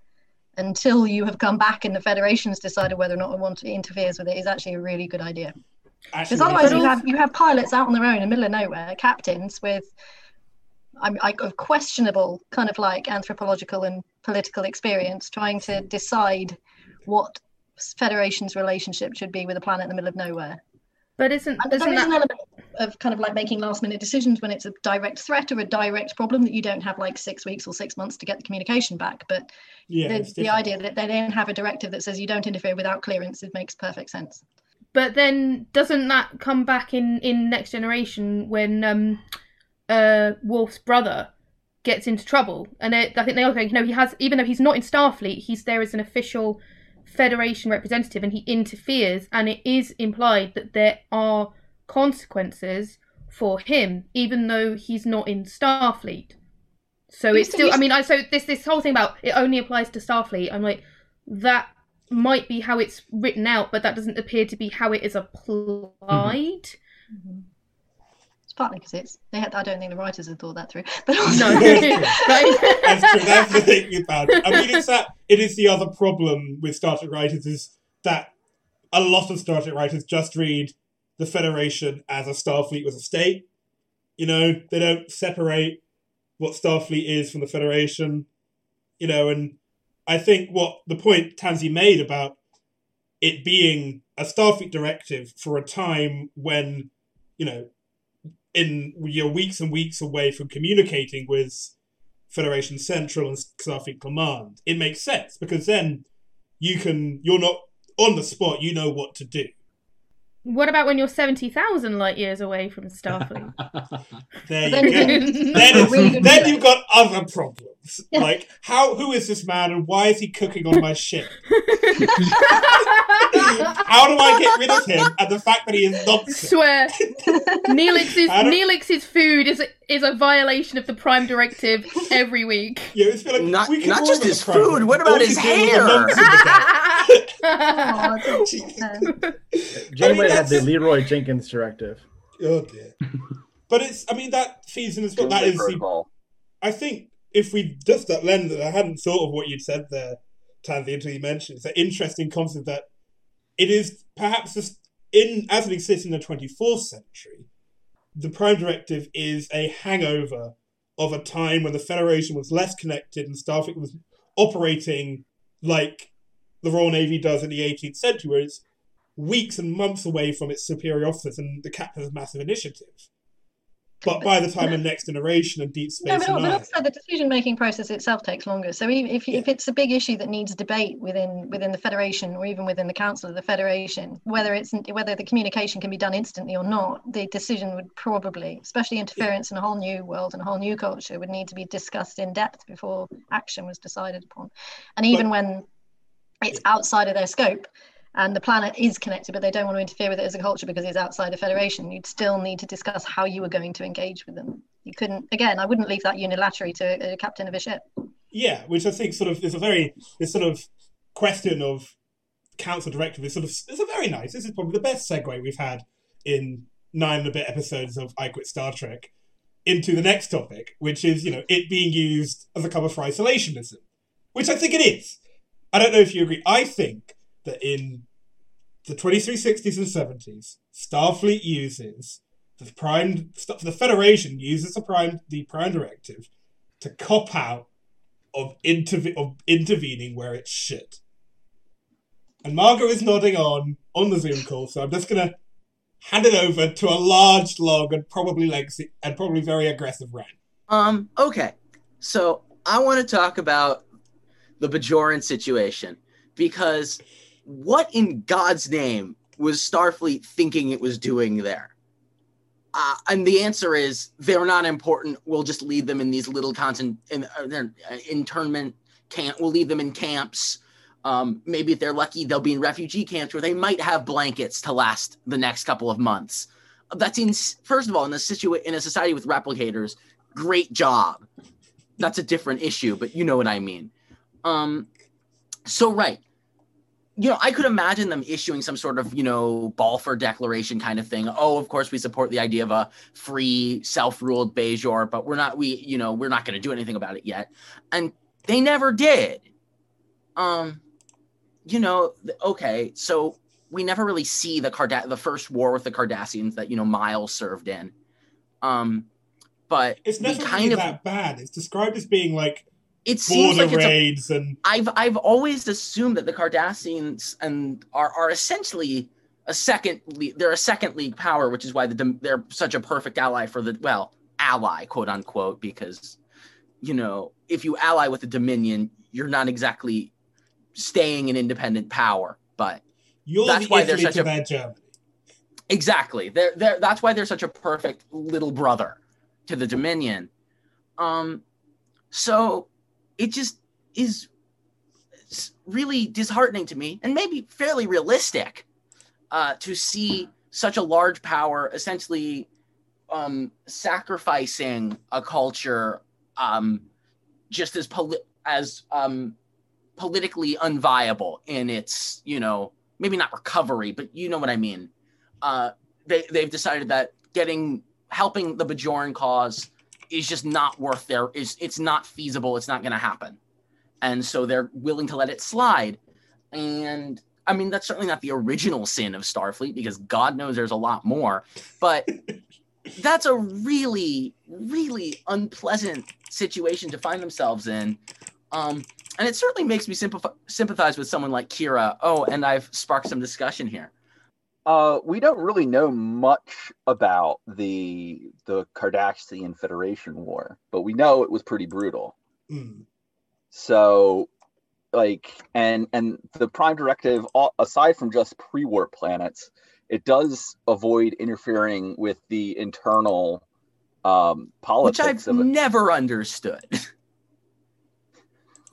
until you have come back and the federation's decided whether or not it want to interferes with it is actually a really good idea. Because otherwise, you have you have pilots out on their own in the middle of nowhere, captains with, I'm I, of questionable kind of like anthropological and political experience, trying to decide what Federation's relationship should be with a planet in the middle of nowhere. But isn't And there isn't is an that element of kind of like making last minute decisions when it's a direct threat or a direct problem that you don't have like six weeks or six months to get the communication back. But yeah, the, the idea that they then have a directive that says you don't interfere without clearance it makes perfect sense. But then doesn't that come back in in Next Generation when um uh Worf's brother gets into trouble and it, I think they all think no he has even though he's not in Starfleet he's there as an official Federation representative and he interferes and it is implied that there are consequences for him even though he's not in Starfleet. So He's- it's still I mean I so this this whole thing about it only applies to Starfleet I'm like that might be how it's written out, but that doesn't appear to be how it is applied. Mm-hmm. Mm-hmm. It's partly because it's they had, I don't think the writers had thought that through, <laughs> but also No, That's true. That's the thing about it. I mean, it's that it is the other problem with Star Trek writers is that a lot of Star Trek writers just read the Federation as a Starfleet was a state. You know, they don't separate what Starfleet is from the Federation. You know, and I think what the point Tansy made about it being a Starfleet directive for a time when, you know, in you're weeks and weeks away from communicating with Federation Central and Starfleet Command, it makes sense because then you can you're not on the spot. You know what to do. What about when you're 70,000 light years away from <laughs> Starfleet? There Then you go. then a really it's, good then you've got other problems. Yeah. <laughs> Like how who is this man and why is he cooking on my ship? <laughs> How do I get rid of him and the fact that he is nonsense? Swear, <laughs> Neelix's Neelix's food is a, is a violation of the Prime Directive every week. Yeah, it's like, Not- we can not just his problem. food, what about his can do is a hair? nonsense Oh, that's interesting. Janeway had the Leeroy Jenkins directive. Oh dear. But it's I mean that feeds in as well. That Doomsday is the. I think if we just that lens, that I hadn't thought of what you'd said there, Tansy, until you mentioned. It's an interesting concept that it is perhaps just in as it exists in the twenty fourth century, the Prime Directive is a hangover of a time when the Federation was less connected and Starfleet was operating like the Royal Navy does in the eighteenth century, where it's weeks and months away from its superior officers and the captain's massive initiative. But by the time of Next Generation and Deep Space No, but, but also the decision-making process itself takes longer. So even if, if it's a big issue that needs debate within within the federation or even within the council of the federation, whether it's whether the communication can be done instantly or not, the decision would probably, especially interference in a whole new world and a whole new culture, would need to be discussed in depth before action was decided upon. And even when it's outside of their scope and the planet is connected, but they don't want to interfere with it as a culture because it's outside the Federation, you'd still need to discuss how you were going to engage with them. You couldn't, again, I wouldn't leave that unilaterally to a captain of a ship. Yeah, which I think sort of is a very this sort of question of council directive is sort of it's a very nice. This is probably the best segue we've had in nine and a bit episodes of I Quit Star Trek into the next topic, which is you know it being used as a cover for isolationism, which I think it is. I don't know if you agree. I think that in the 2360s and 70s, Starfleet uses the prime the Federation uses the prime the prime directive to cop out of, interve- of intervening where it should. And Margot is nodding on on the Zoom call, so I'm just gonna hand it over to a large, long, and probably lengthy and probably very aggressive rant. Um, okay. So I want to talk about the Bajoran situation because what in God's name was Starfleet thinking it was doing there? Uh, and the answer is they're not important. We'll just leave them in these little content in uh, their uh, internment camp. We'll leave them in camps. Um, maybe if they're lucky, they'll be in refugee camps where they might have blankets to last the next couple of months. That's in first of all in a situa- in a society with replicators. Great job. That's a different issue, but you know what I mean. Um, so right, you know, I could imagine them issuing some sort of, you know, Balfour Declaration kind of thing. Oh, of course, we support the idea of a free, self-ruled Bajor, but we're not, we, you know, we're not going to do anything about it yet. And they never did. Um, you know, okay, so we never really see the Card the first war with the Cardassians that you know Miles served in. Um, but It's never kind really of that bad. It's described as being like it seems like it's a raids and I've I've always assumed that the Cardassians and are are essentially a second le- they're a second league power, which is why the, they're such a perfect ally for the well ally quote unquote because you know if you ally with the Dominion, you're not exactly staying an independent power, but you're That's the why they're such a- Germany. Exactly. They're, they're, that's why they're such a perfect little brother to the Dominion. Um, so it just is really disheartening to me and maybe fairly realistic uh, to see such a large power essentially um, sacrificing a culture um, just as poli- as um, politically unviable in its you know maybe not recovery but you know what I mean. Uh, they they've decided that getting helping the Bajoran cause is just not worth their is it's not feasible. It's not going to happen, and so they're willing to let it slide. And I mean that's certainly not the original sin of Starfleet because God knows there's a lot more, but. <laughs> That's a really, really unpleasant situation to find themselves in. Um, and it certainly makes me sympathize, sympathize with someone like Kira. Oh, and I've sparked some discussion here. Uh, we don't really know much about the the Cardassian Federation War, but we know it was pretty brutal. Mm. So, like, and and the Prime Directive, aside from just pre-war planets, it does avoid interfering with the internal um, which I've never understood. <laughs>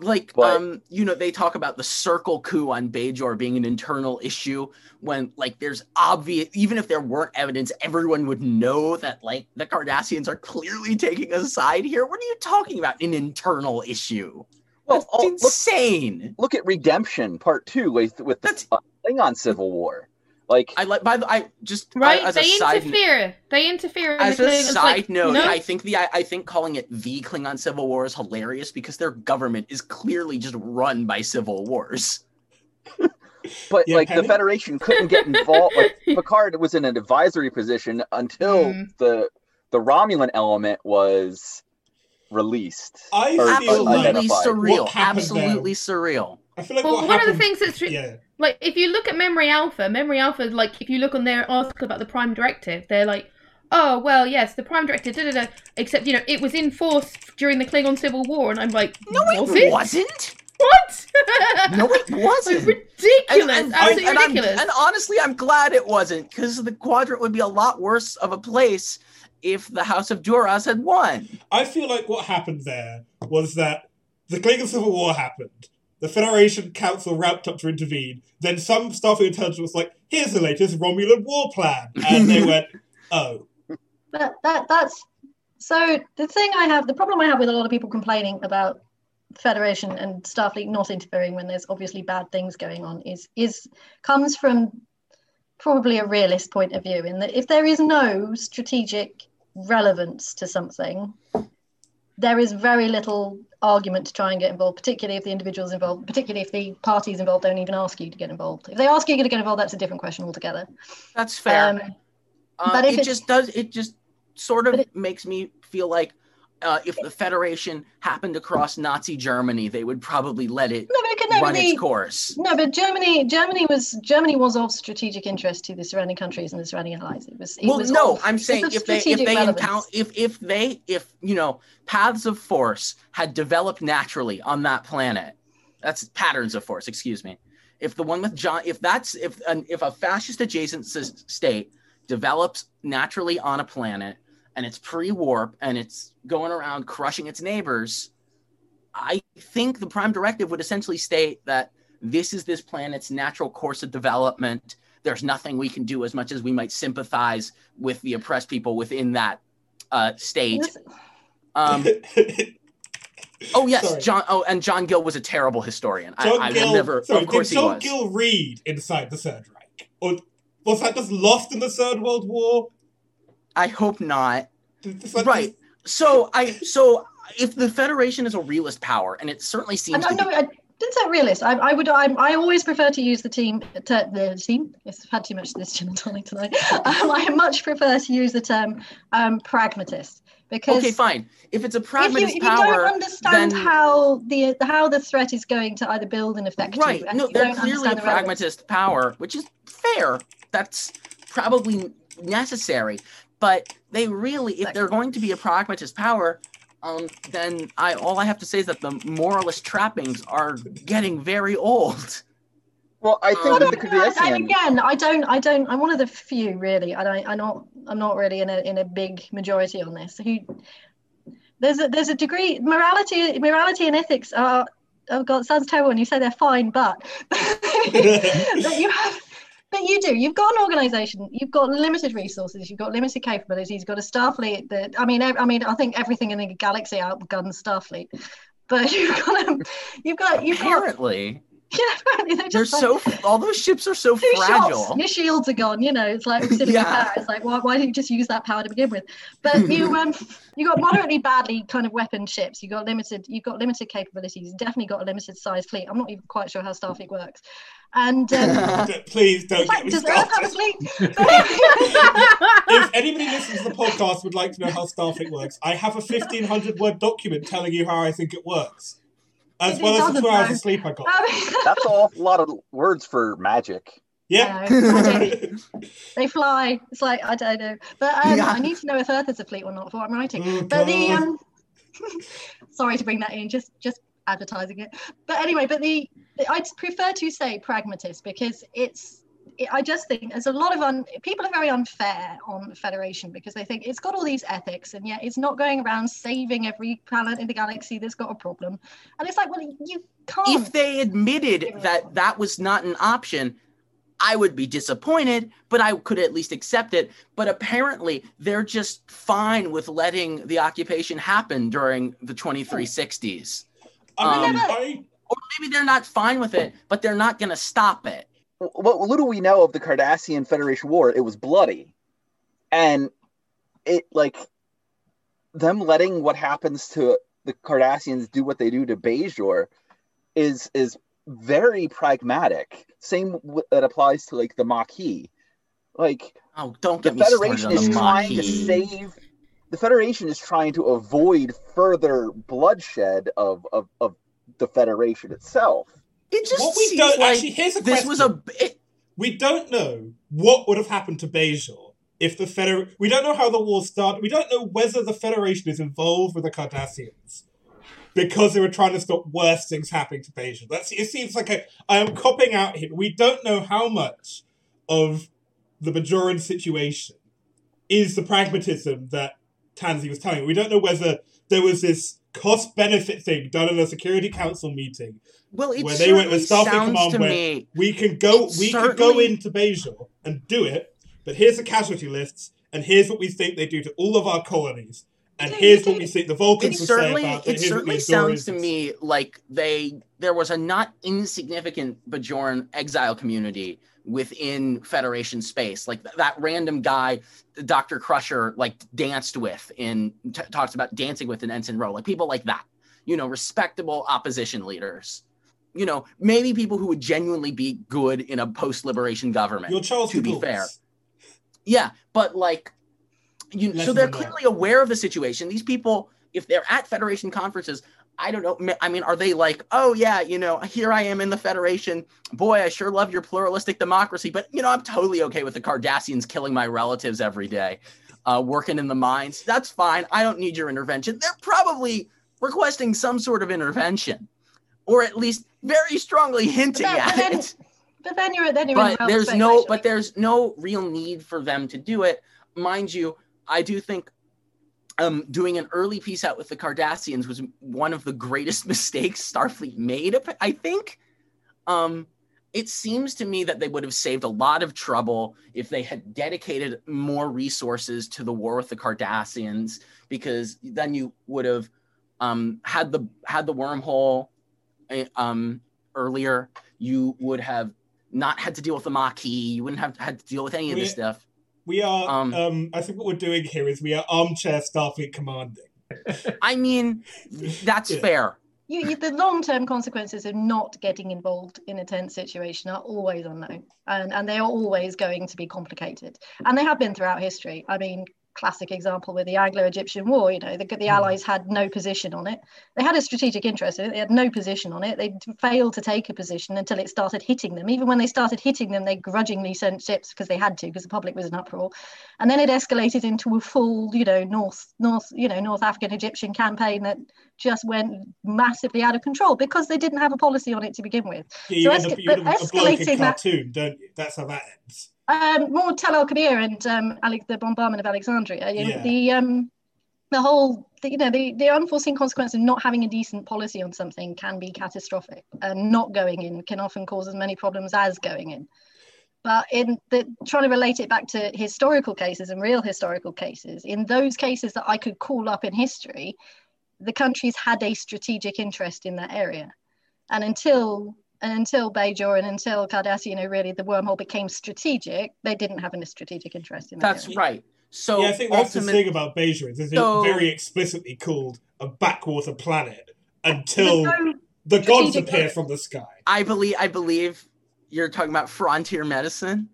like, But- um, you know, they talk about the circle coup on Bajor being an internal issue when, like, there's obvious, even if there weren't evidence, everyone would know that, like, the Cardassians are clearly taking a side here. What are you talking about? An internal issue? Well, That's oh, insane. look at Redemption Part Two with with the That's- uh, Klingon Civil War. Like, I like. By the, I just I- Right? as a they side interfere. They interfere. in As the a Klingons, side like, note, no, I think the I, I think calling it the Klingon Civil War is hilarious because their government is clearly just run by civil wars. <laughs> but Yeah, like the Federation couldn't get involved. like <laughs> Picard was in an advisory position until Mm. the the Romulan element was released. I or feel like Absolutely identified. surreal. What happened Absolutely surreal. I feel like Well, what one of the things that's re- yeah. Like if you look at Memory Alpha, Memory Alpha, like if you look on their article about the Prime Directive, they're like, oh well, yes, the Prime Directive, da da da. Except you know it was in force during the Klingon Civil War, and I'm like, No, was it it? wasn't. What? <laughs> No, it wasn't. ridiculous, And- and- absolutely and I'm- ridiculous. and honestly, I'm glad it wasn't because the quadrant would be a lot worse of a place if the House of Duras had won. I feel like what happened there was that the Klingon Civil War happened. The Federation Council ramped up to intervene. Then some Starfleet intelligence was like, "Here's the latest Romulan war plan," and they <laughs> went, "Oh, But that that's so the thing I have the problem I have with a lot of people complaining about Federation and Starfleet not interfering when there's obviously bad things going on is is comes from probably a realist point of view in that if there is no strategic relevance to something there is very little argument to try and get involved, particularly if the individuals involved, particularly if the parties involved don't even ask you to get involved. If they ask you to get involved, that's a different question altogether. That's fair. Um, Uh, But it just does. It just sort of it- makes me feel like uh, if the Federation happened across Nazi Germany, they would probably let it no, but it could never run be. its course. No, but Germany, Germany was Germany was of strategic interest to the surrounding countries and the surrounding allies. It was. It Well, was no, of- I'm saying if they if they encounter if if they if you know paths of force had developed naturally on that planet, that's patterns of force. Excuse me. If the one with John, if that's if an if a fascist adjacent state develops naturally on a planet and it's pre-warp and it's going around crushing its neighbors, I think the prime directive would essentially state that this is this planet's natural course of development. There's nothing we can do as much as we might sympathize with the oppressed people within that uh, state. Um, <laughs> oh yes, Sorry. John. Oh, and John Gill was a terrible historian. John I, I Gill." will never. Sorry, of course did he John was. Gill read inside the Third Reich, or was that just lost in the Third World War? I hope not. Did- does that Right. So I so if the Federation is a realist power, and it certainly seems I, to no, be, I didn't say realist. I, I would. I, I always prefer to use the team. To, the team. Yes, I've had too much of this gin and tonic tonight. <laughs> Um, I much prefer to use the term um, pragmatist because okay, fine. If it's a if you, pragmatist if you power, don't understand then- how the how the threat is going to either build and affect right? No, they're clearly a the relevance- pragmatist power, which is fair. That's probably necessary. But they really, if they're going to be a pragmatist power, um, then I all I have to say is that the moralist trappings are getting very old. Well, I I think No, that no, the I, I, again, I don't, I don't, I'm one of the few really. I don't, I'm not, I'm not really in a in a big majority on this. Who there's a there's a degree morality, morality and ethics are. Oh God, it sounds terrible when you say they're fine, but <laughs> that you have. But you do. You've got an organisation. You've got limited resources. You've got limited capabilities. You've got a Starfleet that. I mean, ev- I mean, I think everything in the galaxy outguns Starfleet. But <laughs> you've got, um, you've got, you've got. Apparently, <laughs> Yeah, they're they're just like, so all those ships are so <laughs> fragile. shots, your shields are gone. You know, it's like auxiliary Yeah. power. It's like why, why don't you just use that power to begin with? But you <laughs> um you got moderately badly kind of weapon ships. You got limited. You've got limited capabilities. You've definitely got a limited size fleet. I'm not even quite sure how Starfleet works. And um, Please don't in get me does Earth have a started. if anybody listens to the podcast would like to know how Starfleet works, I have a 1500 word document telling you how I think it works. As well as the two hours of sleep I got. Um, <laughs> That's an awful lot of words for magic. Yeah. I magic. <laughs> they fly. It's like I don't know, but um, Yeah. I need to know if Earth is a fleet or not before I'm writing. Oh, But the um, <laughs> sorry to bring that in, just just advertising it. But anyway, but the, the I'd prefer to say pragmatist because it's. It, I just think there's a lot of un, people are very unfair on Federation because they think it's got all these ethics and yet it's not going around saving every planet in the galaxy that's got a problem. And it's like, well, you can't. if they admitted that that was not an option, I would be disappointed, but I could at least accept it. But apparently, they're just fine with letting the occupation happen during the 2360s. I mean, Um, I, Or maybe they're not fine with it, but they're not going to stop it. What little we know of the Cardassian Federation War, it was bloody, and it like them letting what happens to the Cardassians do what they do to Bajor is is very pragmatic. Same w- that applies to like the Maquis. Like Oh, don't the get started Federation on is the trying to save. The Federation is trying to avoid further bloodshed of of, of the Federation itself. It just what we seems don't like actually here's a this question. was a. It, we don't know what would have happened to Bajor if the Feder. We don't know how the war started. We don't know whether the Federation is involved with the Cardassians because they were trying to stop worse things happening to Bajor. That's it. Seems like a, I am copping out here. We don't know how much of the Bajoran situation is the pragmatism that Tansy was telling. We don't know whether there was this cost benefit thing done in a Security Council meeting well, it where they went with Starfleet Command where me. we can go we could go into Bajor and do it, but here's the casualty lists, and here's what we think they do to all of our colonies, and Yeah, here's what we think the Vulcans will say about it It certainly sounds to me like they there was a not insignificant Bajoran exile community within Federation space. Like th- that random guy, Dr. Crusher, like danced with in t- talks about dancing with in Ensign Ro, like people like that. You know, respectable opposition leaders. You know, maybe people who would genuinely be good in a post-liberation government. Your Charles to be fair. Yeah, but like you Less so they're clearly aware of the situation. These people, if they're at Federation conferences, I don't know. I mean, are they like, oh yeah, you know, here I am in the Federation. Boy, I sure love your pluralistic democracy, but you know, I'm totally okay with the Cardassians killing my relatives every day, uh, working in the mines. That's fine. I don't need your intervention. They're probably requesting some sort of intervention, or at least very strongly hinting then- at but then- it But then you're then you're the but there's no but there's no real need for them to do it mind you i do think um doing an early piece out with the cardassians was one of the greatest <laughs> mistakes starfleet made i think um it seems to me that they would have saved a lot of trouble if they had dedicated more resources to the war with the cardassians because then you would have um had the had the wormhole eh, um earlier you would have not had to deal with the Maquis. You wouldn't have had to deal with any of this We- stuff. We are. Um, Um, I think what we're doing here is we are armchair Starfleet commanding. I mean, that's Yeah. fair. you, you, the long-term consequences of not getting involved in a tense situation are always unknown and, and they are always going to be complicated and they have been throughout history i mean classic example with the anglo-egyptian war you know the, the hmm. allies had no position on it they had a strategic interest in it they had no position on it they failed to take a position until it started hitting them even when they started hitting them they grudgingly sent ships because they had to because the public was in uproar and then it escalated into a full you know north north you know north african egyptian campaign that just went massively out of control because they didn't have a policy on it to begin with. Yeah, you So end esca- up you end up but with a bloke in escalating that- cartoon, don't you? That's how that ends. Um, more Tel Al Kabir and um, Alec, the bombardment of Alexandria. You know, Yeah. The um, the whole the, you know the, the unforeseen consequence of not having a decent policy on something can be catastrophic, and not going in can often cause as many problems as going in. But in the trying to relate it back to historical cases and real historical cases, in those cases that I could call up in history, the countries had a strategic interest in that area, and until and until Bajor and until Cardassian, you know, really the wormhole became strategic, they didn't have any strategic interest in that. That's area. right. So yeah, I think that's the thing about Bajor is it's So- very explicitly called a backwater planet until no- the gods strategic- appear from the sky. I believe I believe you're talking about frontier medicine.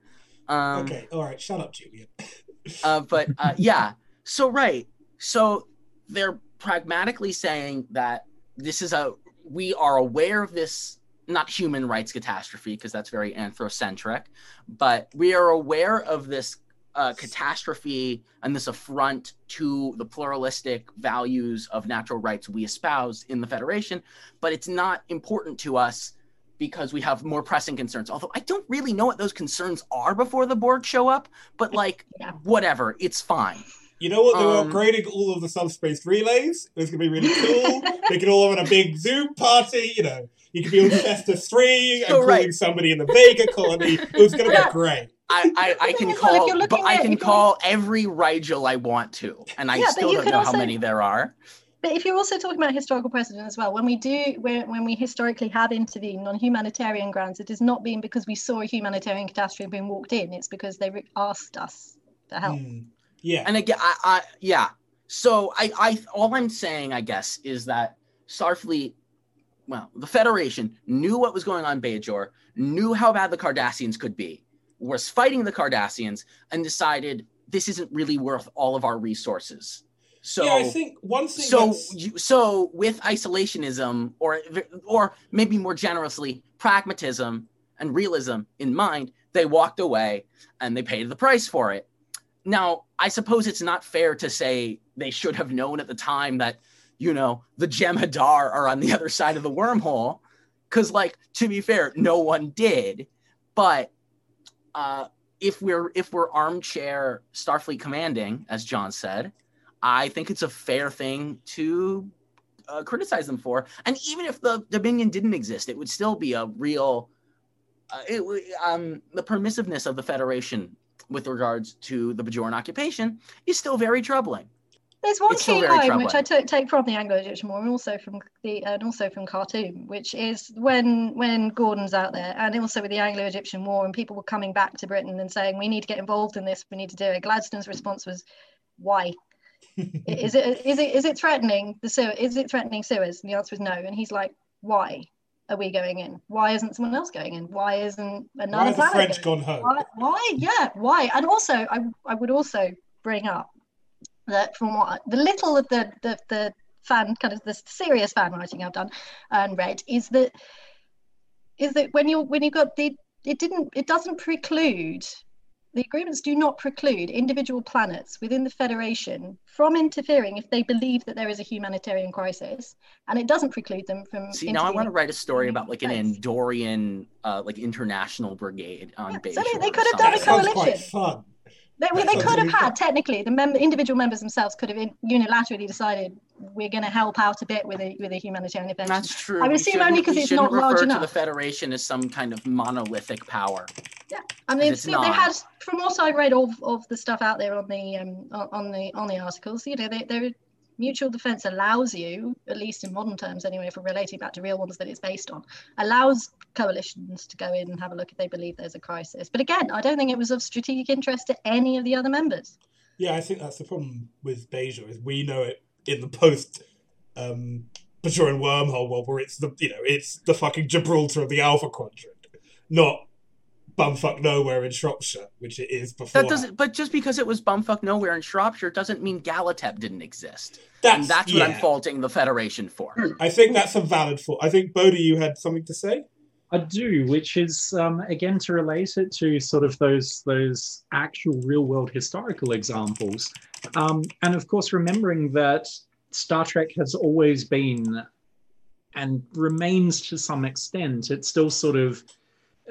Um, okay, all right, shut up, Julian. <laughs> uh, but uh, yeah so right so they're pragmatically saying that this is a we are aware of this not human rights catastrophe because that's very anthrocentric, but we are aware of this uh, catastrophe and this affront to the pluralistic values of natural rights we espouse in the Federation, but it's not important to us because we have more pressing concerns. Although I don't really know what those concerns are before the Borg show up, but like, <laughs> Yeah. whatever, it's fine. You know what? They were Um, upgrading all of the subspace relays. It's going to be really cool. they can all have a big Zoom party. You know, you could be on Chester 3 and Oh, right. calling somebody in the Vega colony. It was going to Yeah. be great. I, I, I can thing is, well, if call, you're but looking I can if you're- call every Rigel I want to, and I Yeah, still don't can know how many there are. But if you're also talking about historical precedent as well, when we do, when, when we historically have intervened on humanitarian grounds, it has not been because we saw a humanitarian catastrophe being walked in. It's because they re- asked us for help. Hmm. Yeah. And again, I, I yeah. So I, I, all I'm saying, I guess, is that Starfleet, well, the Federation knew what was going on Bajor, knew how bad the Cardassians could be, was fighting the Cardassians, and decided this isn't really worth all of our resources. So yeah, I think one thing so you, so with isolationism or or maybe more generously pragmatism and realism in mind they walked away and they paid the price for it now i suppose it's not fair to say they should have known at the time that you know the jem'hadar are on the other side of the wormhole because like to be fair no one did but uh if we're if we're armchair starfleet commanding as john said I think it's a fair thing to uh, criticize them for. And even if the Dominion didn't exist, it would still be a real. Uh, it, um, the permissiveness of the Federation with regards to the Bajoran occupation is still very troubling. There's one It's key very line which I took take from the Anglo-Egyptian War and also from the and also from Khartoum, which is when when Gordon's out there, and also with the Anglo-Egyptian War, and people were coming back to Britain and saying we need to get involved in this, we need to do it. Gladstone's response was, "Why? is it is it is it threatening the Suez? Is it threatening Suez?" And the answer was no. And he's like, "Why are we going in? Why isn't someone else going in? Why isn't another has the French going gone home? why, why yeah why and also I, I would also bring up that from what the little of the the, the fan kind of the serious fan writing i've done and read is that is that when you're when you've got the it didn't it doesn't preclude the agreements do not preclude individual planets within the Federation from interfering if they believe that there is a humanitarian crisis, and it doesn't preclude them from. See, now I want to write a story about like an Andorian, uh, like international brigade on Yeah, Bajor. so they- they could have done a something. sounds quite coalition. Fun. They, That they could have had technically the member individual members themselves could have in, unilaterally decided we're going to help out a bit with a with a humanitarian intervention. That's true. I would We assume shouldn't- only 'cause we it's shouldn't not large refer to the. Federation as some kind of monolithic power. Yeah, I mean, it's they had from what I read of, of the stuff out there on the um on on the on the articles. You know, they, they mutual defense allows you, at least in modern terms anyway, we're relating back to real ones that it's based on, allows coalitions to go in and have a look if they believe there's a crisis. But again, I don't think it was of strategic interest to any of the other members. Yeah, I think that's the problem with Bajor is we know it in the post um Bajoran wormhole world where it's the you know it's the fucking Gibraltar of the Alpha Quadrant, not bumfuck nowhere in Shropshire, which it is before. That doesn't. But just because it was bumfuck nowhere in Shropshire doesn't mean Gallitep didn't exist. That's, and that's what I'm faulting the Federation for. I think that's a valid fault. I think Bodie, you had something to say. I do, which is um, again to relate it to sort of those those actual real world historical examples, um, and of course remembering that Star Trek has always been and remains to some extent. It's still sort of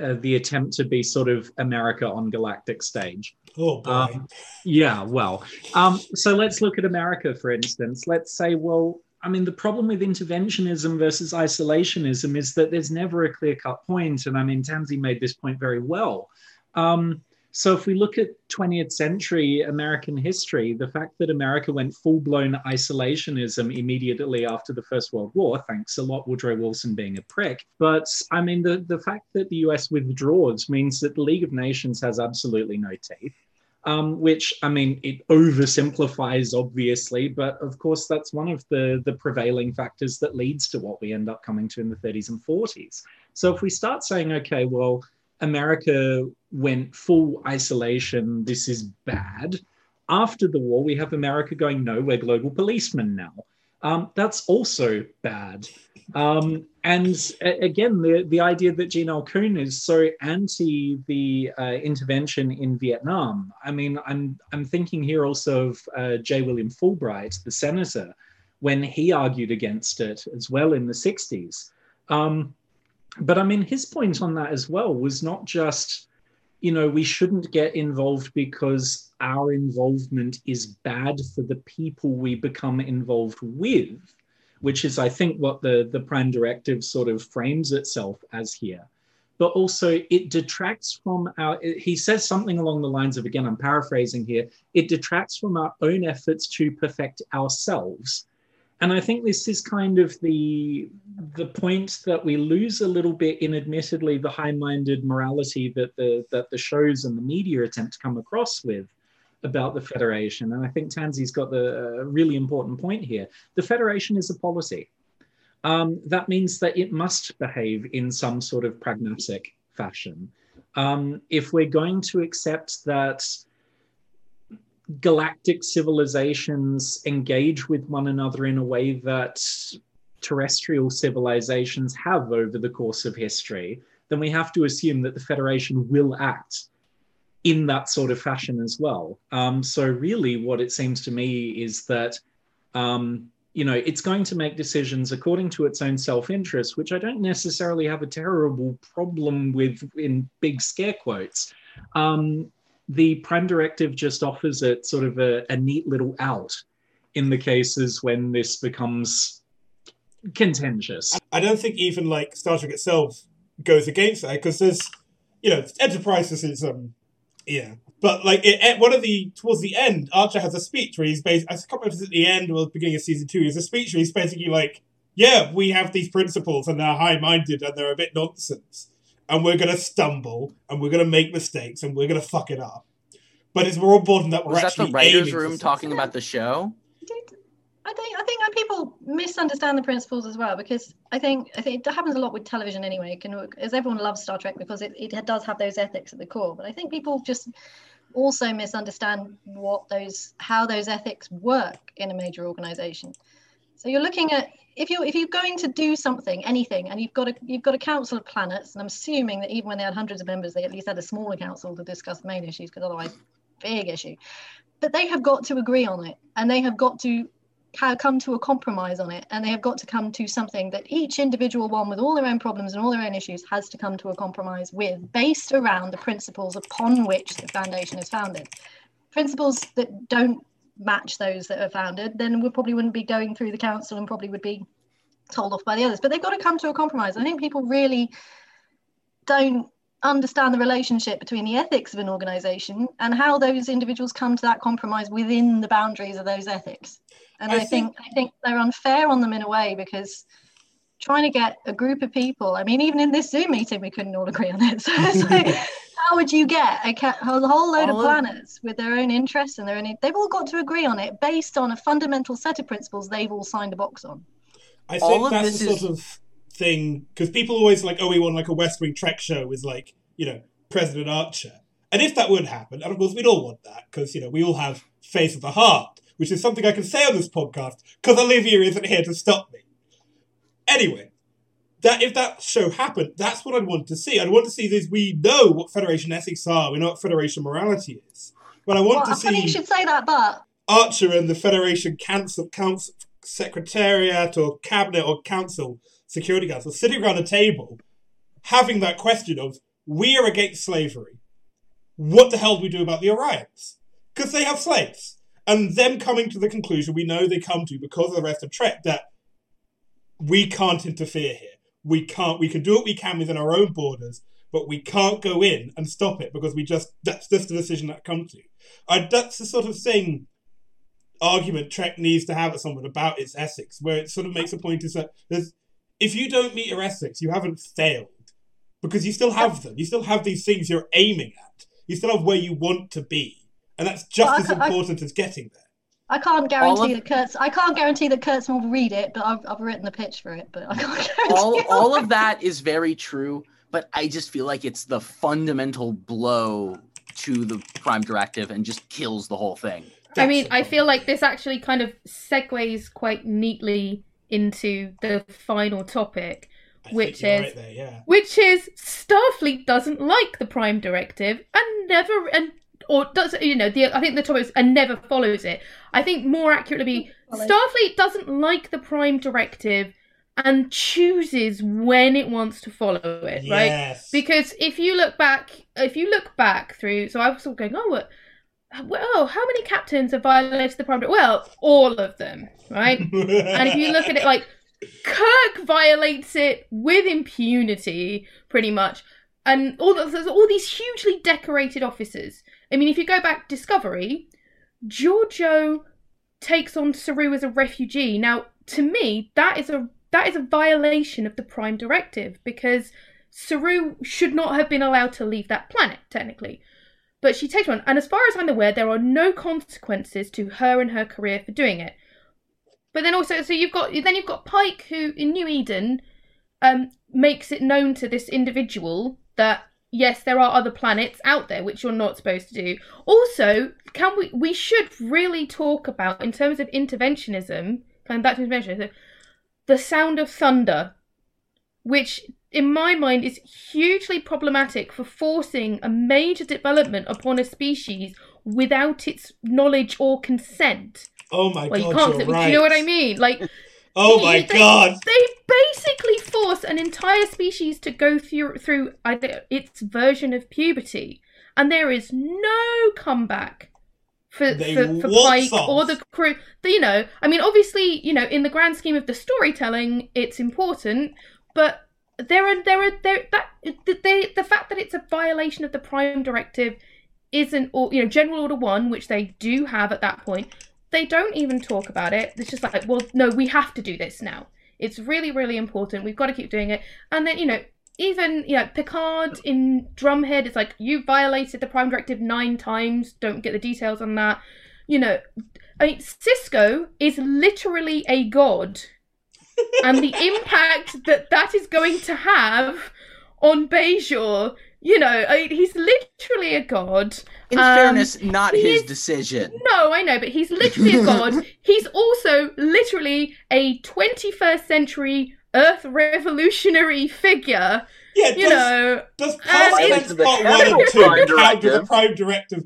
uh, the attempt to be sort of America on galactic stage. Oh boy. Um, yeah, well, um, so let's look at America, for instance. Let's say, well, I mean, the problem with interventionism versus isolationism is that there's never a clear cut point. And I mean, Tansy made this point very well. Um, so if we look at 20th century American history, the fact that America went full blown isolationism immediately after the First World War, thanks a lot, Woodrow Wilson being a prick. But I mean, the, the fact that the US withdraws means that the League of Nations has absolutely no teeth um, which I mean, it oversimplifies obviously, but of course that's one of the the prevailing factors that leads to what we end up coming to in the 30s and 40s. So if we start saying, okay, well, America went full isolation, this is bad. After the war, we have America going, no, we're global policemen now. Um, that's also bad. Um, and a- again, the, the idea that Gene L. Coon is so anti the uh, intervention in Vietnam. I mean, I'm I'm thinking here also of uh, J. William Fulbright, the senator, when he argued against it as well in the 60s. Um, but I mean, his point on that as well was not just, you know, we shouldn't get involved because our involvement is bad for the people we become involved with which is, I think, what the, the Prime Directive sort of frames itself as here. But also, it detracts from our, he says something along the lines of, again, I'm paraphrasing here, it detracts from our own efforts to perfect ourselves. And I think this is kind of the the point that we lose a little bit in admittedly the high-minded morality that the that the shows and the media attempt to come across with about the Federation. And I think Tansy's got the uh, really important point here. The Federation is a policy. Um, that means that it must behave in some sort of pragmatic fashion. Um, if we're going to accept that galactic civilizations engage with one another in a way that terrestrial civilizations have over the course of history, then we have to assume that the Federation will act in that sort of fashion as well. Um, so really, what it seems to me is that um, you know it's going to make decisions according to its own self-interest, which I don't necessarily have a terrible problem with in big scare quotes. Um, the prime directive just offers it sort of a, a neat little out in the cases when this becomes contentious. I don't think even like Star Trek itself goes against that because there's, you know, Enterprise is um, yeah, but like it, one of the towards the end, Archer has a speech where he's basically at the end or the beginning of season two. He has a speech where he's basically like, "Yeah, we have these principles and they're high minded and they're a bit nonsense, and we're gonna stumble and we're gonna make mistakes and we're gonna fuck it up." But it's more important that we're Was that actually the writers' room talking about the show? I think I think that people misunderstand the principles as well because I think I think it happens a lot with television anyway. It can as everyone loves Star Trek because it, it does have those ethics at the core. But I think people just also misunderstand what those how those ethics work in a major organization. So you're looking at if you if you're going to do something, anything, and you've got a you've got a council of planets, and I'm assuming that even when they had hundreds of members, they at least had a smaller council to discuss main issues, because otherwise, big issue. But they have got to agree on it, and they have got to ha- come to a compromise on it, and they have got to come to something that each individual one, with all their own problems and all their own issues, has to come to a compromise with, based around the principles upon which the foundation is founded. Principles that don't match those that are founded, then we probably wouldn't be going through the council and probably would be told off by the others. But they've got to come to a compromise. I think people really don't understand the relationship between the ethics of an organization and how those individuals come to that compromise within the boundaries of those ethics. And I I, think, I think they're unfair on them in a way because trying to get a group of people, I mean, even in this Zoom meeting, we couldn't all agree on it. <laughs> So like, <laughs> how would you get a, ca- a whole load All of oh. of- planets with their own interests and their own, they've all got to agree on it based on a fundamental set of principles they've all signed a box on. I think of that's this the is- sort of thing because people always like, oh, we want like a West Wing Trek show with like you know President Archer, and if that would happen, and of course we'd all want that because you know we all have faith of the heart, which is something I can say on this podcast because Olivia isn't here to stop me. Anyway, that if that show happened, that's what I'd want to see. I'd want to see this. We know what Federation ethics are. We know what Federation morality is. But I want Well, to I funny you see should say that, but Archer and the Federation Council, Council Secretariat or Cabinet or Council Security Council sitting around a table having that question of we are against slavery. What the hell do we do about the Orions? Because they have slaves. And them coming to the conclusion we know they come to because of the rest of Trek that we can't interfere here. We can't we can do what we can within our own borders, but we can't go in and stop it because we just that's just the decision that come to. I, that's the sort of thing argument Trek needs to have at someone about its ethics, where it sort of makes a point is that there's, if you don't meet your ethics, you haven't failed because you still have them. You still have these things you're aiming at. You still have where you want to be, and that's just Well, as ca- I- important as getting there. I can't guarantee of- that Kurtz. I can't guarantee that Kurtz will read it, but I've, I've written the pitch for it. But I can't <laughs> guarantee. all he'll all of that is very true, but I just feel like it's the fundamental blow to the prime directive and just kills the whole thing. I mean, I feel like this actually kind of segues quite neatly into the final topic, I which is right there, yeah. which is Starfleet doesn't like the Prime Directive and never and or does you know the I think the topic is and never follows it. I think more accurately be Starfleet doesn't like the Prime Directive and chooses when it wants to follow it, right? Because if you look back, if you look back through, so I was sort of going, oh, what, well, how many captains have violated the Prime Directive? Well, all of them, right? and if you look at it like <laughs> Kirk violates it with impunity, pretty much, and all the, there's all these hugely decorated officers. I mean, if you go back Discovery, Georgiou takes on Saru as a refugee. Now, to me, that is a that is a violation of the Prime Directive because Saru should not have been allowed to leave that planet, technically. But she takes one, and as far as I'm aware, there are no consequences to her and her career for doing it. But then also, so you've got then you've got Pike, who in New Eden, um, makes it known to this individual that yes, there are other planets out there which you're not supposed to do. Also, can we we should really talk about in terms of interventionism, coming back to interventionism, the sound of thunder, which in my mind is hugely problematic for forcing a major development upon a species without its knowledge or consent. oh my Well, you god, can't. you're do <laughs> you know what I mean? Like, Oh my they- god. They basically force an entire species to go through through its version of puberty, and there is no comeback for They for, for Pike or the crew. The- You know, I mean, obviously, you know, in the grand scheme of the storytelling, it's important, but there are there are there that they, the fact that it's a violation of the Prime Directive isn't or you know General Order One, which they do have at that point. They don't even talk about it. It's just like, well, no, we have to do this now. It's really, really important. We've got to keep doing it. And then, you know, even you know, Picard in Drumhead, it's like you violated the Prime Directive nine times. Don't get the details on that. You know, I mean, Sisko is literally a god, and the <laughs> impact that that is going to have on Bajor. You know, I he's literally a god. In Um, fairness, not his he's- decision. No, I know, but he's literally a god. <laughs> he's also literally a 21st century Earth revolutionary figure. Yeah, You does, know, does and past it's- tense The part one and two prime count as a directive. prime directive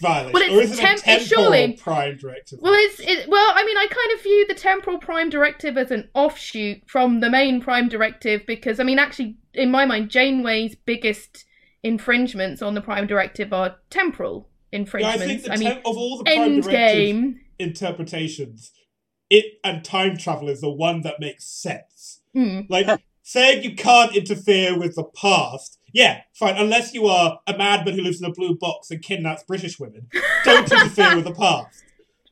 violation? Well, it's or is it temp- a temporal surely- prime directive? well, it's it, well. I mean, I kind of view the temporal prime directive as an offshoot from the main prime directive because, I mean, actually, in my mind, Janeway's biggest infringements on the prime directive are temporal yeah, I infringements. think the I mean, of all the prime directive Endgame. interpretations, it and time travel is the one that makes sense. Hmm. Like saying you can't interfere with the past. Yeah, fine. Unless you are a madman who lives in a blue box and kidnaps British women, don't <laughs> interfere with the past.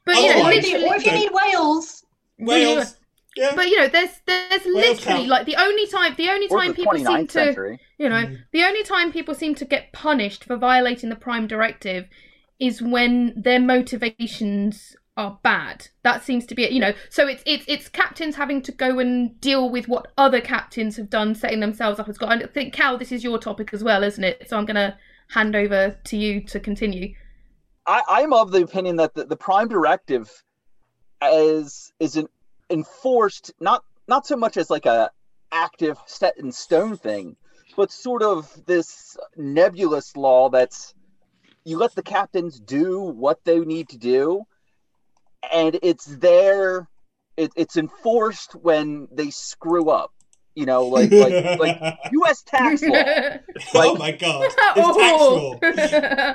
But you know, Otherwise- Or if you- literally, or if you need whales, Wales, yeah. But you know, there's there's Wales literally count. like the only time the only time the people seem 29th to century. you know Mm. the only time people seem to get punished for violating the prime directive is when their motivations are bad. That seems to be it. You know, so it's it's it's captains having to go and deal with what other captains have done, setting themselves up as God. I think Cal, this is your topic as well, isn't it? So I'm gonna hand over to you to continue. I, I'm of the opinion that the, the prime directive is is an enforced not not so much as like a active set in stone thing, but sort of this nebulous law that's you let the captains do what they need to do, and it's there. It, it's enforced when they screw up. You know, like like like <laughs> U.S. tax law. <laughs> oh my god, it's tax <laughs> oh. law. oh.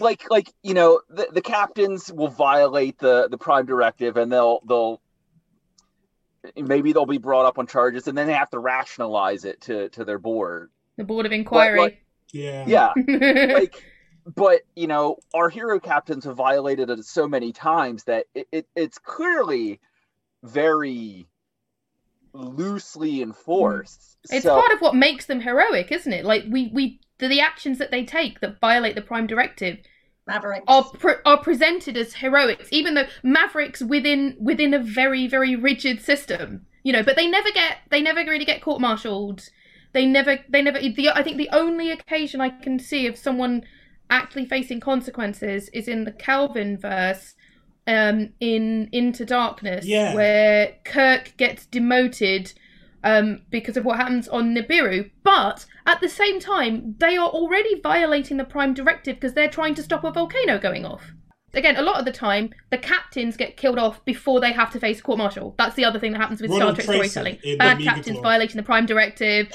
like like you know the, the captains will violate the the prime directive and they'll they'll maybe they'll be brought up on charges and then they have to rationalize it to to their board the board of inquiry. like- Yeah. yeah <laughs> like but you know our hero captains have violated it so many times that it, it it's clearly very loosely enforced mm. It's so part of what makes them heroic, isn't it? Like we we the, the actions that they take that violate the prime directive Mavericks. are pre- are presented as heroics, even though mavericks within within a very very rigid system. You know, but they never get they never really get court martialed. They never they never. The, I think the only occasion I can see of someone actually facing consequences is in the Kelvin verse. um, in Into Darkness, Yeah. where Kirk gets demoted um, because of what happens on Nibiru. But at the same time, they are already violating the Prime Directive because they're trying to stop a volcano going off. Again, a lot of the time, the captains get killed off before they have to face court martial. That's the other thing that happens with Ronald Star Trek Tracy storytelling. in Bad Omega captains Claw. violating the Prime Directive.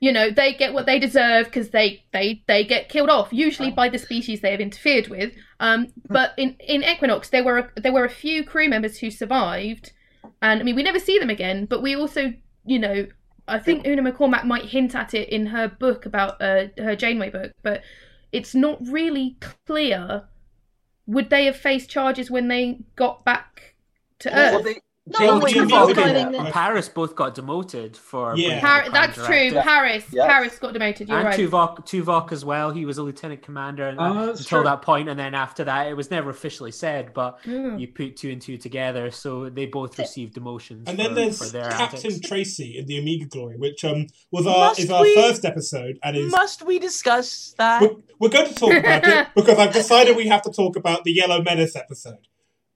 you know, they get what they deserve because they, they they get killed off, usually by the species they have interfered with. Um, but in, in Equinox, there were there were a few crew members who survived, and I mean, we never see them again. But we also, you know, I think Una McCormack might hint at it in her book about uh, her Janeway book, but it's not really clear. Would they have faced charges when they got back to Well, Earth? they, Not Jane always Jane for Tuvok surviving and- the- And Paris both got demoted for. Yeah. breaking Har- the that's Prime true. Directive. Paris, Yes. Paris got demoted. You're and right. Tuvok, Tuvok as well. He was a lieutenant commander and- Oh, until true. that point, and then after that, it was never officially said. But Mm. you put two and two together, so they both received demotions. And for, then there's for their Captain antics. Tracy in the Omega Glory, which um was our Must is our we- first episode and is Must we discuss that? we're, we're going to talk about it <laughs> because I've decided we have to talk about the Yellow Menace episode.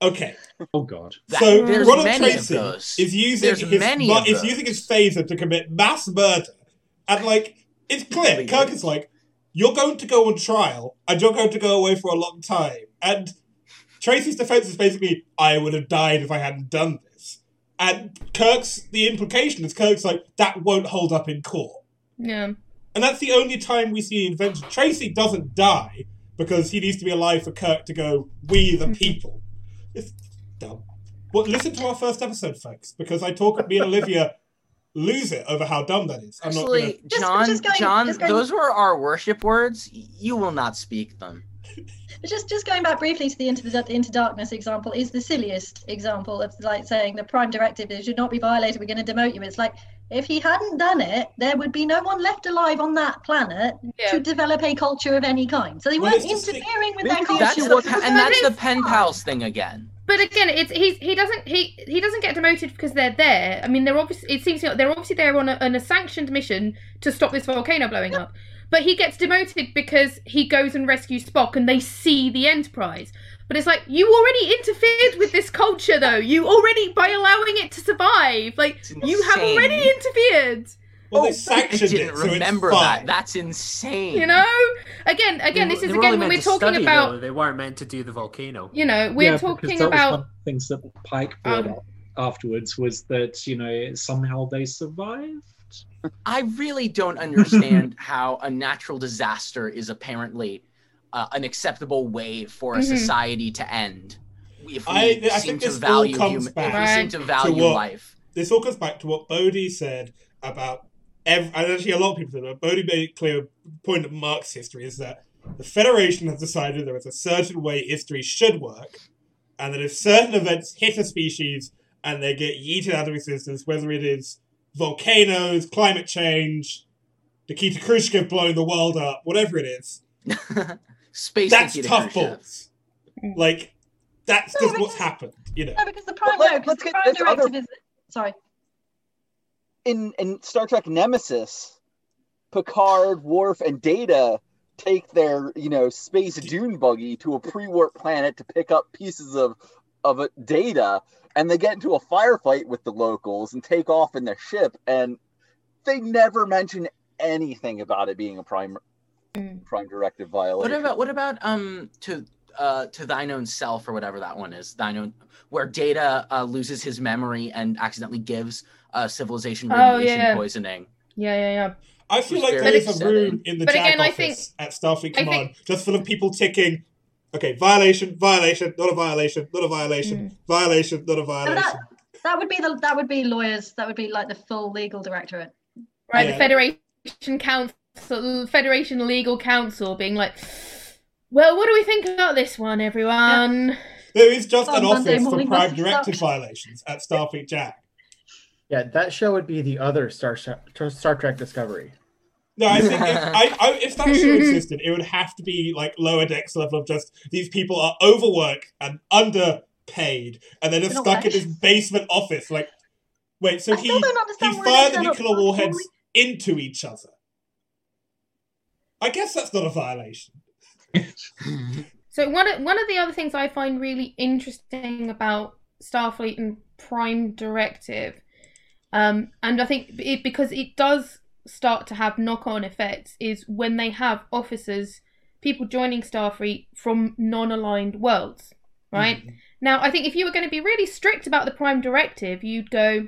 Okay, Oh God. So there's Ronald many of Tracy those. is using There's his many is using his phaser to commit mass murder, and like it's clear, Kirk is. is like, "You're going to go on trial, and you're going to go away for a long time." And Tracy's defense is basically, "I would have died if I hadn't done this." And Kirk's the implication is Kirk's like, "That won't hold up in court." Yeah. And that's the only time we see invention. Tracy doesn't die because he needs to be alive for Kirk to go, we the mm-hmm. people. It's dumb. Well, listen to our first episode, folks, because I talk, me and Olivia <laughs> lose it over how dumb that is. I'm not Actually, gonna, Just- John, just going- John, just going- those were our worship words. You will not speak them. <laughs> Just just going back briefly to the into the into darkness example is the silliest example of like saying the prime directive is should not be violated. We're going to demote you. It's like if he hadn't done it, there would be no one left alive on that planet Yeah. to develop a culture of any kind. So they weren't it's interfering with their That's culture. what, and that's the pen fine. pals thing again. But again, it's he's he doesn't he he doesn't get demoted because they're there. I mean, they're obviously it seems like they're obviously there on a, on a sanctioned mission to stop this volcano blowing up. But he gets demoted because he goes and rescues Spock, and they see the Enterprise. But it's like you already interfered with this culture, though. You already by allowing it to survive, like you have already interfered. well, they I sanctioned didn't it, so remember it's that. fine. That's insane. You know, again, again, They- this is again only when we're talking study, about. though. They weren't meant to do the volcano. You know, we're Yeah, because talking that was about one of the things that Pike brought Um, up afterwards was that you know somehow they survived. I really don't understand <laughs> how a natural disaster is apparently uh, an acceptable way for a Mhm. society to end. If we I- I seem think to this all value comes human, back we seem Right. to to what- life. this all goes back to what Bodie said about ev- and actually a lot of people said, but Bodie made it clear point of Mark's history is that the Federation has decided there is a certain way history should work, and that if certain events hit a species and they get yeeted out of existence, whether it is volcanoes, climate change, Nikita Khrushchev blowing the world up, whatever it is, <laughs> Space that's tough balls. Mm. Like, that's No, just what's happened, you know. No, because the prime, let- no, let's the get prime this other- directive is. Sorry. in in Star Trek Nemesis, Picard, Worf, and Data take their you know space dune buggy to a pre-warp planet to pick up pieces of of a data, and they get into a firefight with the locals and take off in their ship, and they never mention anything about it being a prime Mm. prime directive What about what about um to uh to thine own self or whatever that one is thine own where Data uh, loses his memory and accidentally gives uh, civilization Oh, radiation yeah. poisoning. yeah, yeah, yeah. I feel like very there is a room in the But JAG again, I office at Starfleet I Command think- just full of people ticking. Okay, violation, violation, not a violation, not a violation, Mm. violation, not a No, violation. that, that would be the that would be lawyers. That would be like the full legal directorate. Right, Yeah. the Federation Council, Federation Legal Council, being like, "Well, what do we think about this one, everyone?" There is just On an Monday office for morning prime <laughs> directive violations at Starfleet JAG. Yeah, that show would be the other Star Star Trek Discovery. No, I think if, I, I, <laughs> if that show existed, it would have to be like lower decks level of just these people are overworked and underpaid, and they're just Not stuck in this basement office. Like, wait, so I he still he fired the nuclear warheads into each other. I guess that's not a violation. <laughs> So one of, one of the other things I find really interesting about Starfleet and Prime Directive, um, and I think it, because it does start to have knock-on effects, is when they have officers, people joining Starfleet from non-aligned worlds, right? Now, I think if you were going to be really strict about the Prime Directive, you'd go,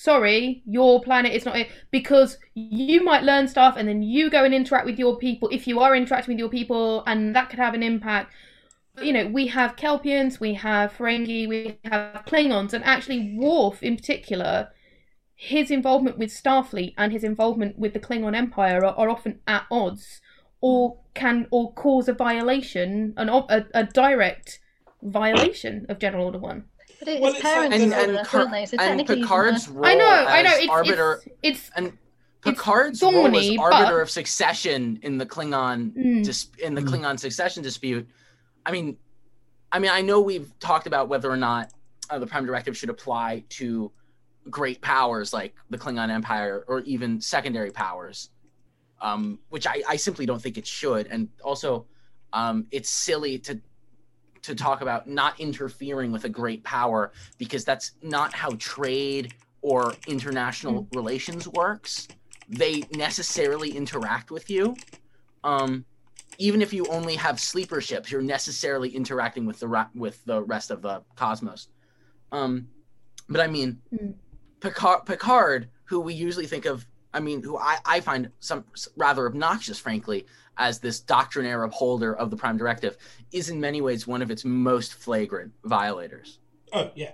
sorry, your planet is not it because you might learn stuff and then you go and interact with your people if you are interacting with your people and that could have an impact. You know, we have Kelpians, we have Ferengi, we have Klingons, and actually Worf in particular, his involvement with Starfleet and his involvement with the Klingon Empire are, are often at odds or can or cause a violation, an, a, a direct violation of General Order 1. But it, Well, his it's like- parents And know and, that, Car- they? So and Picard's role I know, I know. as It's, arbiter it's, it's and it's Picard's role as arbiter but- of succession in the Klingon Mm. dis- in the Mm. Klingon succession dispute. I mean, I mean, I know we've talked about whether or not uh, the Prime Directive should apply to great powers like the Klingon Empire or even secondary powers, um, which I, I simply don't think it should. And also, um, it's silly to to talk about not interfering with a great power because that's not how trade or international relations works. They necessarily interact with you. Um, even if you only have sleeper ships, you're necessarily interacting with the ra- with the rest of the cosmos. Um, but I mean, Mm. Picard, Picard, who we usually think of, I mean, who I, I find some rather obnoxious, frankly, as this doctrinaire upholder of the Prime Directive, is in many ways one of its most flagrant violators. Oh yeah,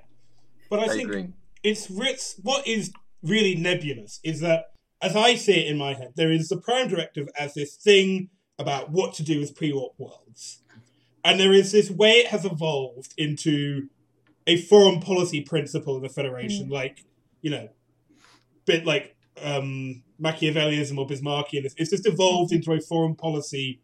but I, I think agree. it's it's what is really nebulous is that as I see it in my head, there is the Prime Directive as this thing about what to do with pre-warp worlds, and there is this way it has evolved into a foreign policy principle of the Federation, mm. like you know, bit like um, Machiavellianism or Bismarckianism. It's just evolved into a foreign policy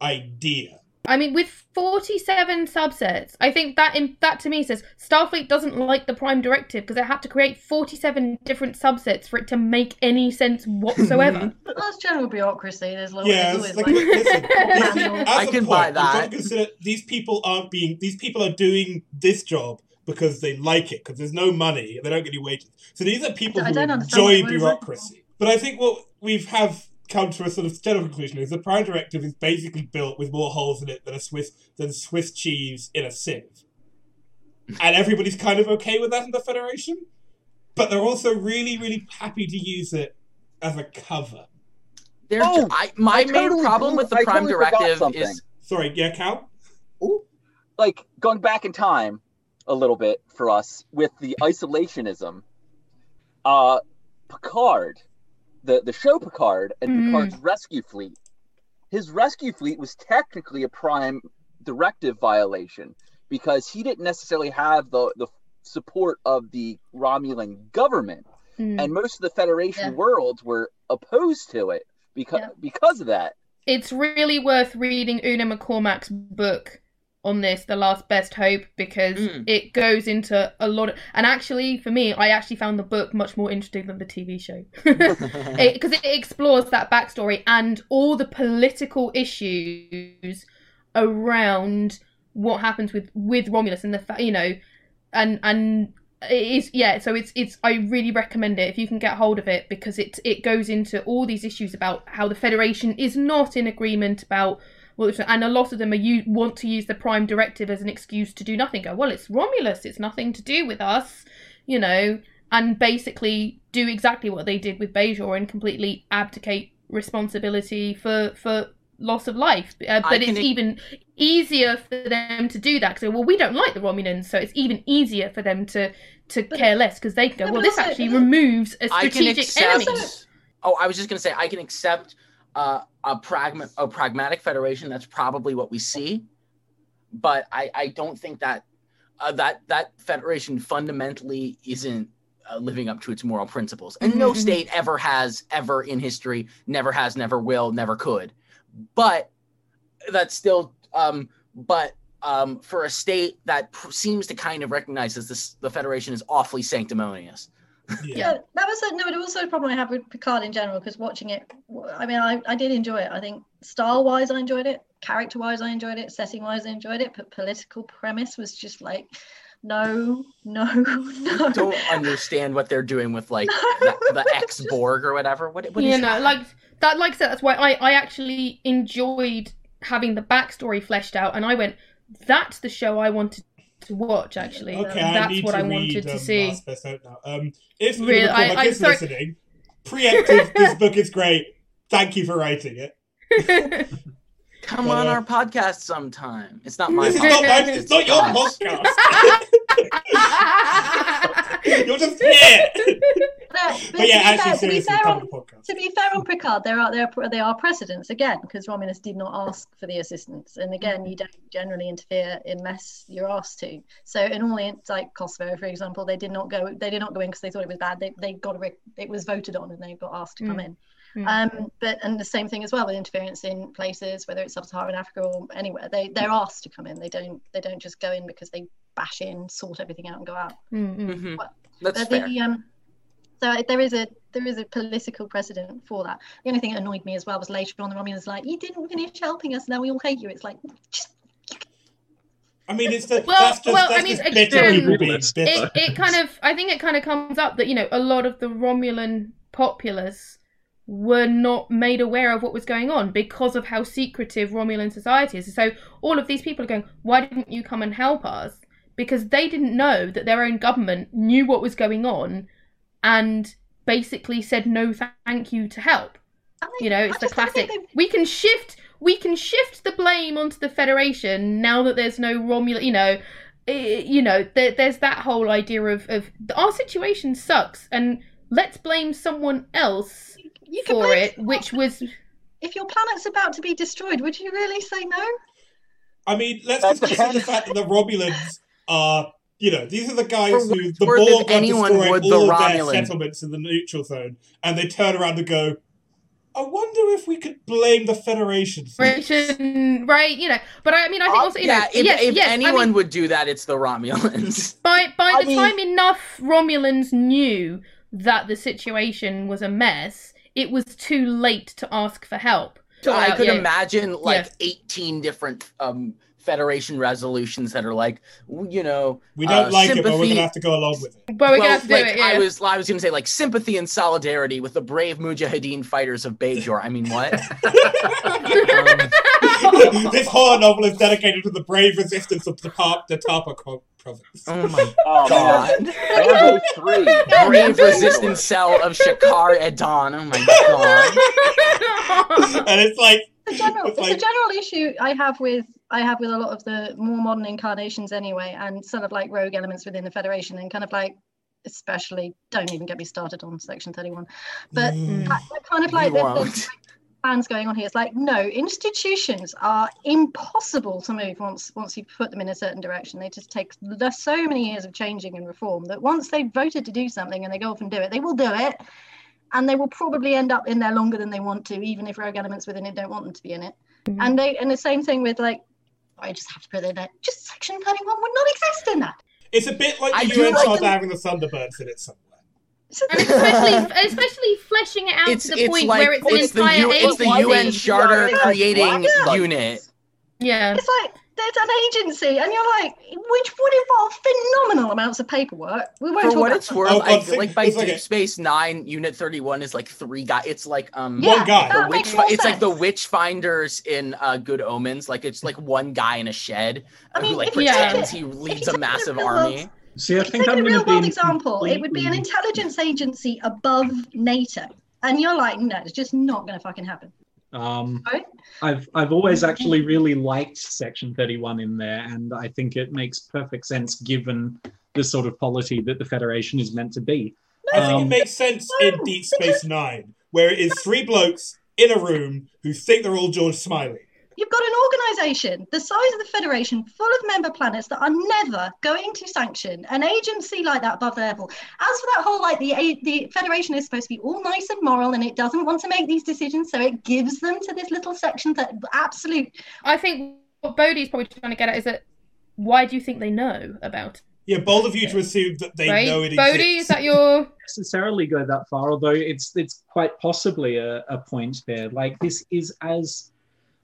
idea. I mean, with 47 subsets, I think that in, that to me says Starfleet doesn't like the Prime Directive because it had to create 47 different subsets for it to make any sense whatsoever. <laughs> But that's general bureaucracy. There's always, Yeah, there's it's always like, like, listen, <laughs> these- manual. as I a can point, buy you've got to that. consider these people aren't being. These people are doing this job because they like it because there's no money they don't get any wages. So these are people I who don't enjoy what it was. bureaucracy. But I think what we've have come to a sort of general conclusion is the Prime Directive is basically built with more holes in it than a Swiss than Swiss cheese in a sieve, and everybody's kind of okay with that in the Federation. But they're also really, really happy to use it as a cover. They're Oh, I, my I main problem blew- with the I Prime totally Directive is Sorry, yeah, Cal. like going back in time a little bit for us with the isolationism uh picard the the show picard and Mhm. picard's rescue fleet his rescue fleet was technically a prime directive violation because he didn't necessarily have the the support of the romulan government Mm. and most of the federation Yeah. worlds were opposed to it because Yeah. because of that It's really worth reading Una McCormack's book on this, The Last Best Hope, because Mm. it goes into a lot of. And actually, for me, I actually found the book much more interesting than the TV show. <laughs> Because it, explores that backstory and all the political issues around what happens with, with Romulus and the fact, you know, and and it is yeah so it's it's i really recommend it if you can get hold of it because it it goes into all these issues about how the federation is not in agreement about well and a lot of them are you want to use the prime directive as an excuse to do nothing go well it's romulus it's nothing to do with us you know and basically do exactly what they did with bajor and completely abdicate responsibility for for loss of life uh, but it's even easier for them to do that because well we don't like the romulans so it's even easier for them to to But- care less because they go No, well this also- actually removes a I can strategic accept. enemy Oh, I was just gonna say I can accept uh, a pragma- a pragmatic federation. That's probably what we see, but I, I don't think that uh, that that federation fundamentally isn't uh, living up to its moral principles. And no Mhm, mhm. state ever has, ever in history, never has, never will, never could. But that's still, um, but um, for a state that pr- seems to kind of recognize that this, the federation is awfully sanctimonious. Yeah. Yeah, that was a, no, but also a problem I have with Picard in general because watching it, I mean, I, I did enjoy it. I think style wise, I enjoyed it. character wise, I enjoyed it. Setting wise, I enjoyed it. But political premise was just like, no, no, <laughs> no. Don't understand what they're doing with like the, <laughs> the ex Borg or whatever. What, what you is know, that? like that. Like I said, that's why I I actually enjoyed having the backstory fleshed out, and I went, that's the show I wanted to watch. Actually, Okay, that's need what to I read, wanted to um, see. Last Best Hope now. Um, if Really, Really, I- McCormack I'm is sorry- listening, preemptive, this <laughs> book is great. Thank you for writing it. <laughs> Come But, on uh, our podcast sometime. It's not my This is not mine. It's not your podcast. <laughs> <laughs> You're just here. But, But yeah, to, actually, be fair, to be fair on, to the podcast. to be fair on Picard, there are there are, there are precedents again because Romulus did not ask for the assistance, and again, you don't generally interfere unless you're asked to. So in all the like Kosovo, for example, they did not go they did not go in because they thought it was bad. They they got a, it was voted on and they got asked to come in. Mm. Um, but and the same thing as well with interference in places, whether it's sub-Saharan Africa or anywhere, they they're asked to come in. They don't they don't just go in because they bash in, sort everything out, and go out. Mm, mm. Mhm. What? That's But fair. the, um, so there is a there is a political precedent for that. The only thing that annoyed me as well was later on the Romulans like, you didn't finish helping us, now we all hate you. It's like just I mean, it's the Well- that's just, well, I mean, just bitter again- people being bitter. it, it kind of i think it kind of comes up that you know a lot of the romulan populace were not made aware of what was going on because of how secretive romulan society is so all of these people are going why didn't you come and help us because they didn't know that their own government knew what was going on and basically said no thank you to help. I you know I it's the just don't think classic they- we can shift we can shift the blame onto the federation now that there's no romulan you know you know there, there's that whole idea of of our situation sucks and let's blame someone else you can for it someone which was if your planet's about to be destroyed, would you really say no? I mean, let's just consider the fact that the Romulans are, you know, these are the guys For who what the worth, if Borg are anyone destroying would, the all of their Romulans- settlements in the neutral zone, and they turn around and go, "I wonder if we could blame the Federation." for this." Federation, right you know but i mean i think also you yeah, know if, yes, if yes, I anyone mean, would do that, it's the Romulans. <laughs> by by I the mean- time enough romulans knew that the situation was a mess it was too late to ask for help So I Uh, could yeah. imagine like Yeah. 18 different um, Federation resolutions that are like, you know, We don't uh, like it, but we're sympathy- gonna have to go along with it. but we're well, gonna have to do it yeah I was, I was going to say like sympathy and solidarity with the brave Mujahideen fighters of Bajor. I mean, what? Um, <laughs> <laughs> this horror novel is dedicated to the brave resistance of the, Tar- the Tapa Pro- province. oh my Oh god! man, Rambo three. Brave resistance cell of Shakaar Edon. Oh my god! <laughs> and it's like, It's a general, It's it's, like- a general issue I have with I have with a lot of the more modern incarnations anyway, and sort of like rogue elements within the Federation, and kind of like especially don't even get me started on Section Thirty One, but mm, I, I kind of like You the, won't. plans going on here. It's like no, institutions are impossible to move once once you put them in a certain direction. They just take there's so many years of changing and reform that once they've voted to do something and they go off and do it, they will do it. And they will probably end up in there longer than they want to, even if rogue elements within it don't want them to be in it. Mhm. And they and the same thing with like I just have to put it in there. Just section 31 would not exist in that. it's a bit like I the do UN like Charter having the Thunderbirds in it somewhere. And especially especially fleshing it out It's to the point like where it's an it's the entire U, it's the. UN Charter creating yeah. unit. yeah it's like there's an agency, and you're like, which would involve phenomenal amounts of paperwork. We won't For talk what about it's that. worth, Oh, I think- feel like by it's like Deep a- Space Nine, Unit Thirty One is like three guys. It's like um, Yeah, One guy. the witch. makes Fi- it's like the witch finders in uh, Good Omens. Like it's like one guy in a shed I mean, who like if you take pretends it- he leads a massive real world- army. See, I If you think take I'm a going real to be world in example, it would be an intelligence agency above NATO. And you're like, no, it's just not going to fucking happen. Um, I've I've always actually really liked Section 31 in there, and I think it makes perfect sense given the sort of polity that the Federation is meant to be. I think it Um, makes sense in Deep Space Nine, where it is three blokes in a room who think they're all George Smiley. You've got an organization the size of the Federation, full of member planets that are never going to sanction an agency like that above their level. As for that whole, like the the Federation is supposed to be all nice and moral, and it doesn't want to make these decisions, so it gives them to this little section that absolute. I think what Bodie's probably trying to get at is that why do you think they know about Yeah, bold of you to assume that they? Right? know it Bodie, exists. is that your necessarily go that far, although it's it's quite possibly a, a point there. Like this is as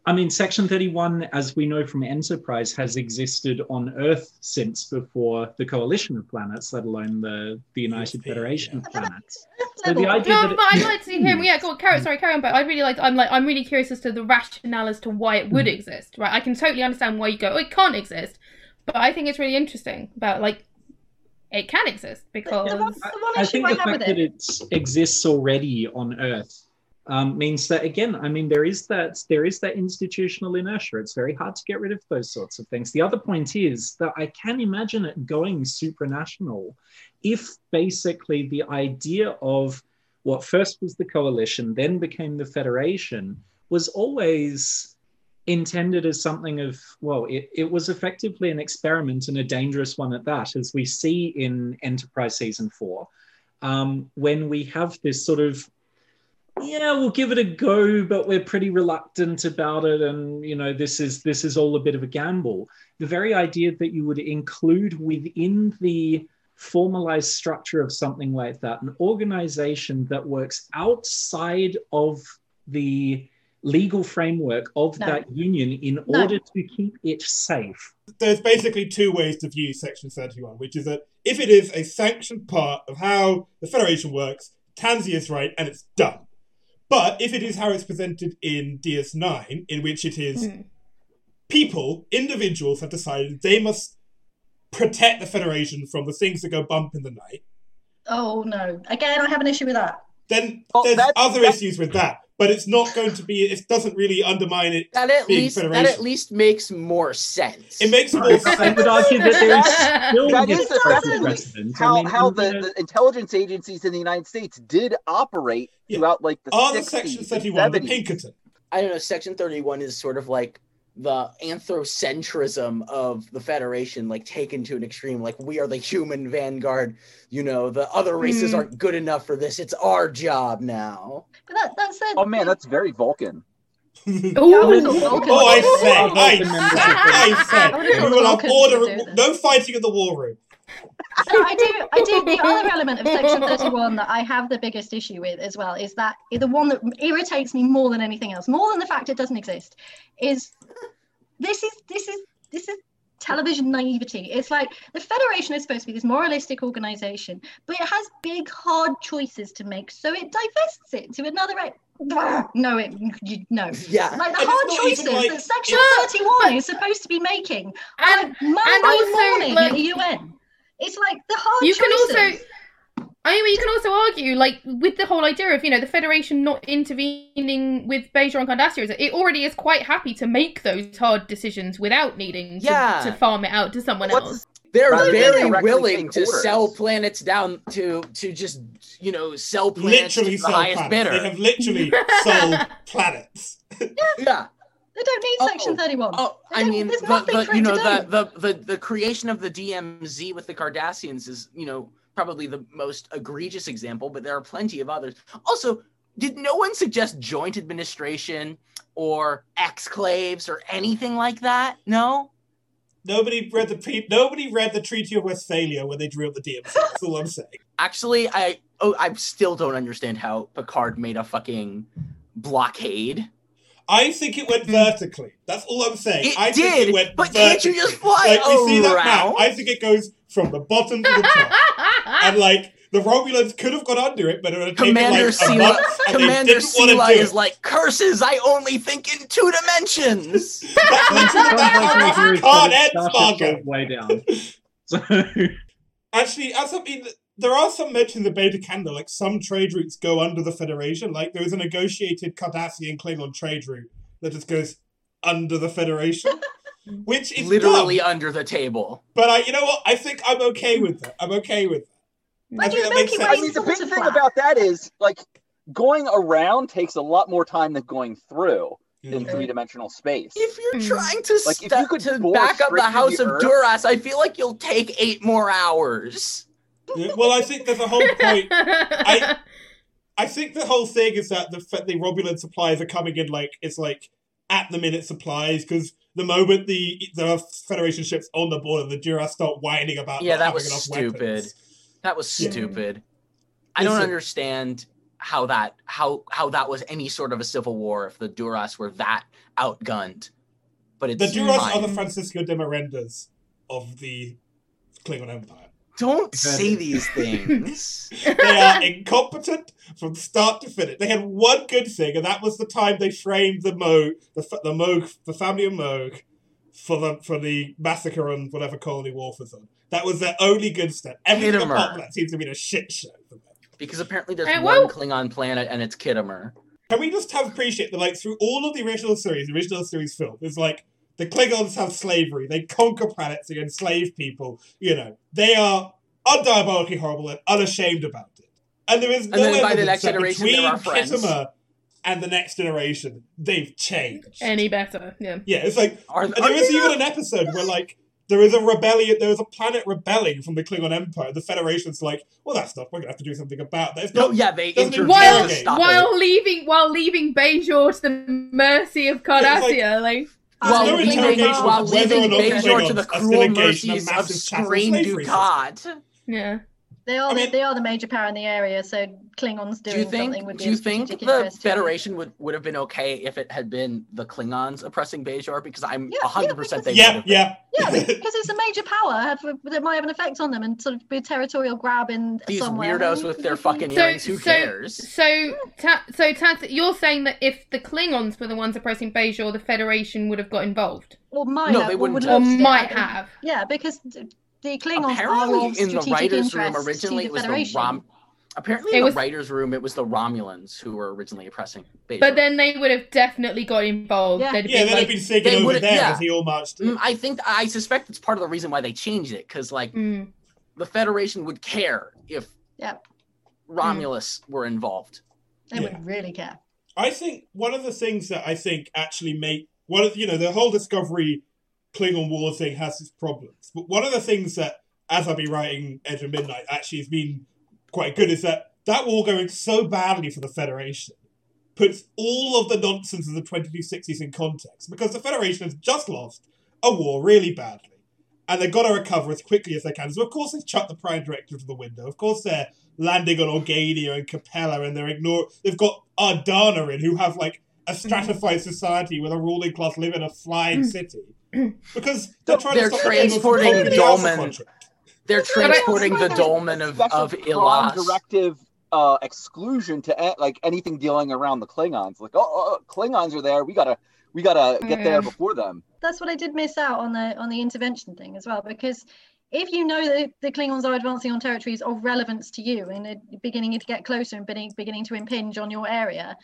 I mean, Section 31, as we know from Enterprise, has existed on Earth since before the Coalition of Planets, let alone the, the United Yeah. Federation of Planets. So the idea No, that but I'd like <coughs> to hear. Yeah, go on, carry, sorry, carry on. But I really like. I'm like. I'm really curious as to the rationale as to why it would Mm. exist. Right. I can totally understand why you go. Oh, it can't exist. But I think it's really interesting about like it can exist because The one, the I think I, the have fact with that it. it exists already on Earth um, means that again, I mean, there is that there is that institutional inertia. It's very hard to get rid of those sorts of things. The other point is that I can imagine it going supranational if basically the idea of what first was the coalition, then became the federation, was always intended as something of well it, it was effectively an experiment and a dangerous one at that as we see in enterprise season four um, when we have this sort of yeah we'll give it a go but we're pretty reluctant about it and you know this is this is all a bit of a gamble the very idea that you would include within the formalized structure of something like that an organization that works outside of the legal framework of No. that union in No. order to keep it safe there's basically two ways to view Section 31, which is that if it is a sanctioned part of how the Federation works, Tansy is right and it's done. But if it is how it's presented in DS9, in which it is Hmm. people, individuals have decided they must protect the Federation from the things that go bump in the night, Oh no! Again, I have an issue with that. then Well, there's that's- other that's- issues with that. But it's not going to be, it doesn't really undermine it. That at Being least that at least makes more sense. It makes more I sense. would argue that there is still <laughs> That is historical effectively precedent. I how mean, how the, gonna- the uh, intelligence agencies in the United States did operate Yeah. throughout like the Are the Section 31 the 70s. Pinkerton? I don't know. Section thirty-one is sort of like the anthropocentrism of the Federation, like taken to an extreme. Like we are the human vanguard. You know, the other races Hmm. aren't good enough for this. It's our job now. But that, that said, Oh man, that's very Vulcan. Ooh. Oh, I say, I say, I say, we will have order, would do this. no fighting in the war room. No, I do. I do. The <laughs> other element of Section 31 that I have the biggest issue with as well is that the one that irritates me more than anything else, more than the fact it doesn't exist, is this is this is this is television naivety. It's like the Federation is supposed to be this moralistic organization, but it has big hard choices to make, so it divests it to another. e- <laughs> No, it you, no. Yeah. Like the And hard choices like- that Section Yeah, 31 is supposed to be making And like Monday and also, morning like- at the UN. It's like the hard you can also I mean, you can also argue, like, with the whole idea of, you know, the Federation not intervening with Bajor and Cardassia, is it already is quite happy to make those hard decisions without needing to, Yeah. to farm it out to someone What's- else. They're Rather very directly willing to orders. sell planets down to to just you know sell planets Literally to the sold highest planets. bidder. They have literally <laughs> sold planets. Yeah. They don't need Oh, Section 31. Oh, They I mean, there's the, nothing the for you know to the, the the the creation of the DMZ with the Cardassians is you know probably the most egregious example, but there are plenty of others. Also, did no one suggest joint administration or exclaves or anything like that? No. Nobody read the pre- nobody read the Treaty of Westphalia when they drew up the DMZ. That's all I'm saying. Actually, I oh I still don't understand how Picard made a fucking blockade. I think it went hmm. vertically. That's all I'm saying. It I think did, it went but can't you vertically. just fly like, you see that map? around? I think it goes from the bottom to the top, <laughs> and like the Romulans could have gone under it, but it would have taken Commander like a Sela, month, and Commander they didn't want Sela to do is it. like curses. I only think in two dimensions. That's literally Sounds that's like how Roger is Picard put his ends starship Fargo. all the way down. <laughs> So Actually, as I mean, there are some mentions in Beta Canon, like some trade routes go under the Federation. Like there is a negotiated Cardassian Klingon trade route that just goes under the Federation, <laughs> which is Literally dumb. under the table. But I, you know what? I think I'm okay with that. I'm okay with that. I Like think in that makes sense. I mean, the big of thing about that is like going around takes a lot more time than going through in Yeah. three dimensional space. If you're Mm. trying to Like, if you could to back up the House the of Earth- Duras, I feel like you'll take eight more hours. Yeah, Well, I think there's a whole point. I I think the whole thing is that the the Romulan supplies are coming in like it's like at the minute supplies because the moment the the Federation ships on the border, the Duras start whining about Yeah, that was stupid. weapons. That was Yeah. stupid. I don't understand how that how how that was any sort of a civil war if the Duras were that outgunned. But it's The Duras fine. are the Francisco de Mirandas of the Klingon Empire. Don't You've say these <laughs> things. They are incompetent from start to finish. They had one good thing, and that was the time they framed the Mogh, the, fa- the Mogh, the family of Mogh, for the for the massacre on whatever colony Worf was on. That was their only good step. Everything Khitomer. apart from that seems to be a shit show because apparently there's Hey, one whoa. Klingon planet and it's Khitomer. Can we just have appreciate that, like, through all of the original series, the original series film, it's like the Klingons have slavery. They conquer planets, they enslave people. You know, they are undiabolically horrible and unashamed about it. And there is no then by the next that between they're our friends. Khitomer and the next generation, they've changed. Any better? Yeah. yeah, it's like Are, and are there is even not? an episode where like there is a rebellion, there is a planet rebelling from the Klingon Empire. The Federation's like, well, that's not. We're gonna have to do something about that. It's No, not, yeah, they Doesn't While while it. leaving while leaving Bajor to the mercy of Yeah, like- Cardassia, like, Uh, while no leaving, interrogation while of whether or leaving the Bajor to the cruel engaged in a mercies of massive chattel Strain slavery Dukat. yeah. They are I mean- the, they are the major power in the area, so Klingons doing Do you think? something would be Do you of think the interest to you. Federation would, would have been okay if it had been the Klingons oppressing Bajor? Because I'm Yeah, a hundred yeah, percent they yeah, would have been. yeah. Yeah, <laughs> because it's a major power have, that might have an effect on them and sort of be a territorial grab in These somewhere. weirdos with their fucking So- earrings. Who so- cares? So, ta- so Taz, you're saying that if the Klingons were the ones oppressing Bajor, the Federation would have got involved, Or might No, have, they or wouldn't would have. or might have. have. Yeah, because th- the Klingons Apparently, are in the writers' room originally, to it the was the Rom. Apparently, in was- the writers' room, it was the Romulans who were originally oppressing Bajor. But then they would have definitely got involved. Yeah. They'd have Yeah, been they'd like, have been taken they over there yeah. as he all marched in. Mm, I think I suspect it's part of the reason why they changed it because like mm, the Federation would care if Yeah. Romulus were involved. They Yeah. wouldn't really care. I think one of the things that I think actually make one of you know the whole Discovery Klingon War thing has its problems, but one of the things that as I've been writing Edge of Midnight actually has been quite good is that that war going so badly for the Federation puts all of the nonsense of the 2260s in context because the Federation has just lost a war really badly. And they've got to recover as quickly as they can. So, of course, they've chucked the Prime Directive to the window. Of course, they're landing on Organia and Capella, and they're ignore. They've got Ardana in, who have like a stratified society where the ruling class live in a flying city because they're trying They're to stop the transporting conquering the Dolmen. They're transporting the dolmen of, Special of Ilas. directive uh, exclusion to like anything dealing around the Klingons. Like, oh, oh, oh, Klingons are there. We gotta, we gotta get there Mm. before them. That's what I did miss out on the on the intervention thing as well, because if you know that the Klingons are advancing on territories of relevance to you and beginning to get closer and beginning, beginning to impinge on your area,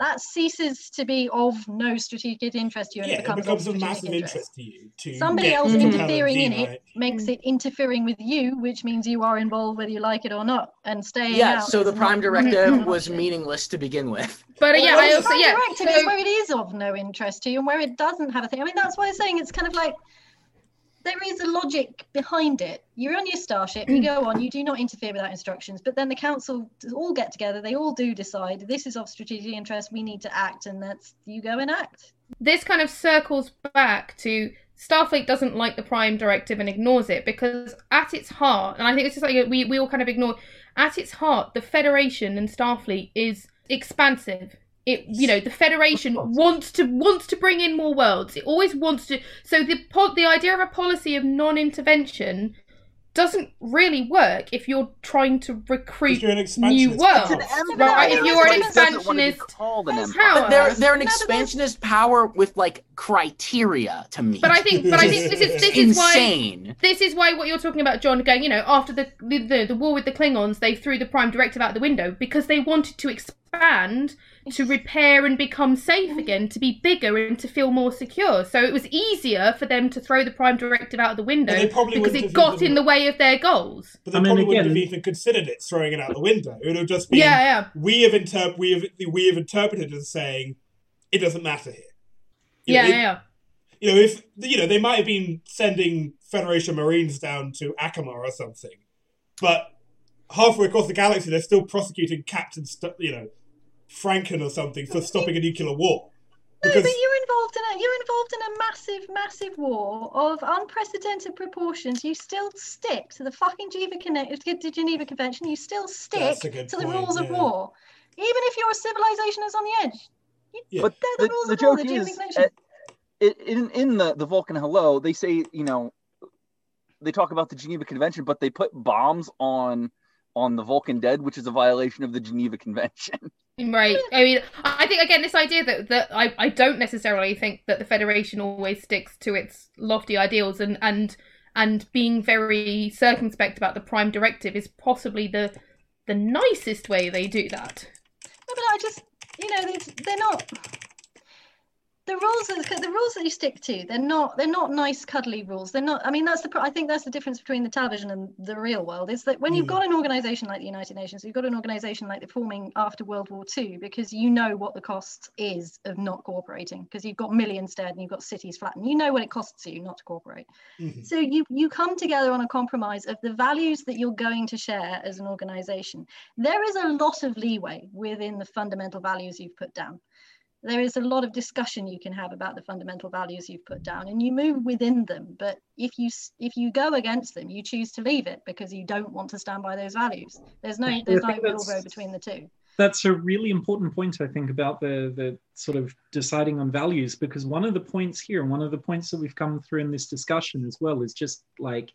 that ceases to be of no strategic interest to you and Yeah, it it becomes, becomes of of strategic massive interest. interest to you. To Somebody get else to interfering in it right? makes it interfering with you, which means you are involved whether you like it or not. And staying Yeah, out so the Prime Directive was meaningless to begin with. but uh, yeah, Well, I also Prime yeah. Directive so- is where it is of no interest to you and where it doesn't have a thing. I mean, that's why I'm saying it's kind of like there is a logic behind it. You're on your starship, you mm. go on, you do not interfere without instructions, but then the council all get together, they all do decide this is of strategic interest, we need to act, and that's you go and act. this kind of circles back to Starfleet doesn't like the Prime Directive and ignores it because at its heart, and I think this is like we, we all kind of ignore, at its heart, the Federation and Starfleet is expansive. It you know the Federation wants to wants to bring in more worlds. It always wants to. So the po- the idea of a policy of non-intervention doesn't really work if you're trying to recruit you're an new worlds. It's an Right, if you're an Everybody doesn't wanna be expansionist an power. they're they're an No, but there's- expansionist power with like criteria to me. But I think, but I think this is this is why insane. this is why what you're talking about, John, going, you know, after the, the the the war with the Klingons, they threw the Prime Directive out the window because they wanted to expand, to repair and become safe again, to be bigger and to feel more secure. So it was easier for them to throw the Prime Directive out of the window But they probably because it got even- in the way of their goals. But they I mean, probably wouldn't have even considered it throwing it out the window. It would have just been Yeah, yeah. we have interp- we have we have interpreted as saying it doesn't matter here. You Yeah, know, it- yeah, yeah. You know, if you know, they might have been sending Federation Marines down to Akama or something, but halfway across the galaxy, they're still prosecuting Captain, St- you know, Franken or something for stopping a nuclear war. No, but you're involved in a you're involved in a massive, massive war of unprecedented proportions. You still stick to the fucking Geneva, Conne- Geneva Convention. You still stick That's a good to the point, rules of war. even if your civilization is on the edge, you, Yeah. they're the, the, rules the of war. joke They're is Genetic uh, in in the the Vulcan Hello, they say you know they talk about the Geneva Convention, but they put bombs on on the Vulcan dead, which is a violation of the Geneva Convention. <laughs> Right. I mean, I think again this idea that that I, I don't necessarily think that the Federation always sticks to its lofty ideals and and and being very circumspect about the Prime Directive is possibly the the nicest way they do that. No, but I just, you know, it's, they're not. The rules, that, the rules that you stick to, they're not, they're not nice, cuddly rules. They're not. I mean, that's the. I think that's the difference between the television and the real world. Is that when you've Mm. got an organisation like the United Nations, you've got an organisation like the forming after World War II, because you know what the cost is of not cooperating, because you've got millions dead and you've got cities flattened. You know what it costs you not to cooperate. Mhm. So you you come together on a compromise of the values that you're going to share as an organization. There is a lot of leeway within the fundamental values you've put down. There is a lot of discussion you can have about the fundamental values you've put down and you move within them. But if you if you go against them, you choose to leave it because you don't want to stand by those values. There's no there's no middle road between the two. that's a really important point i think about the the sort of deciding on values because one of the points here and one of the points that we've come through in this discussion as well is just like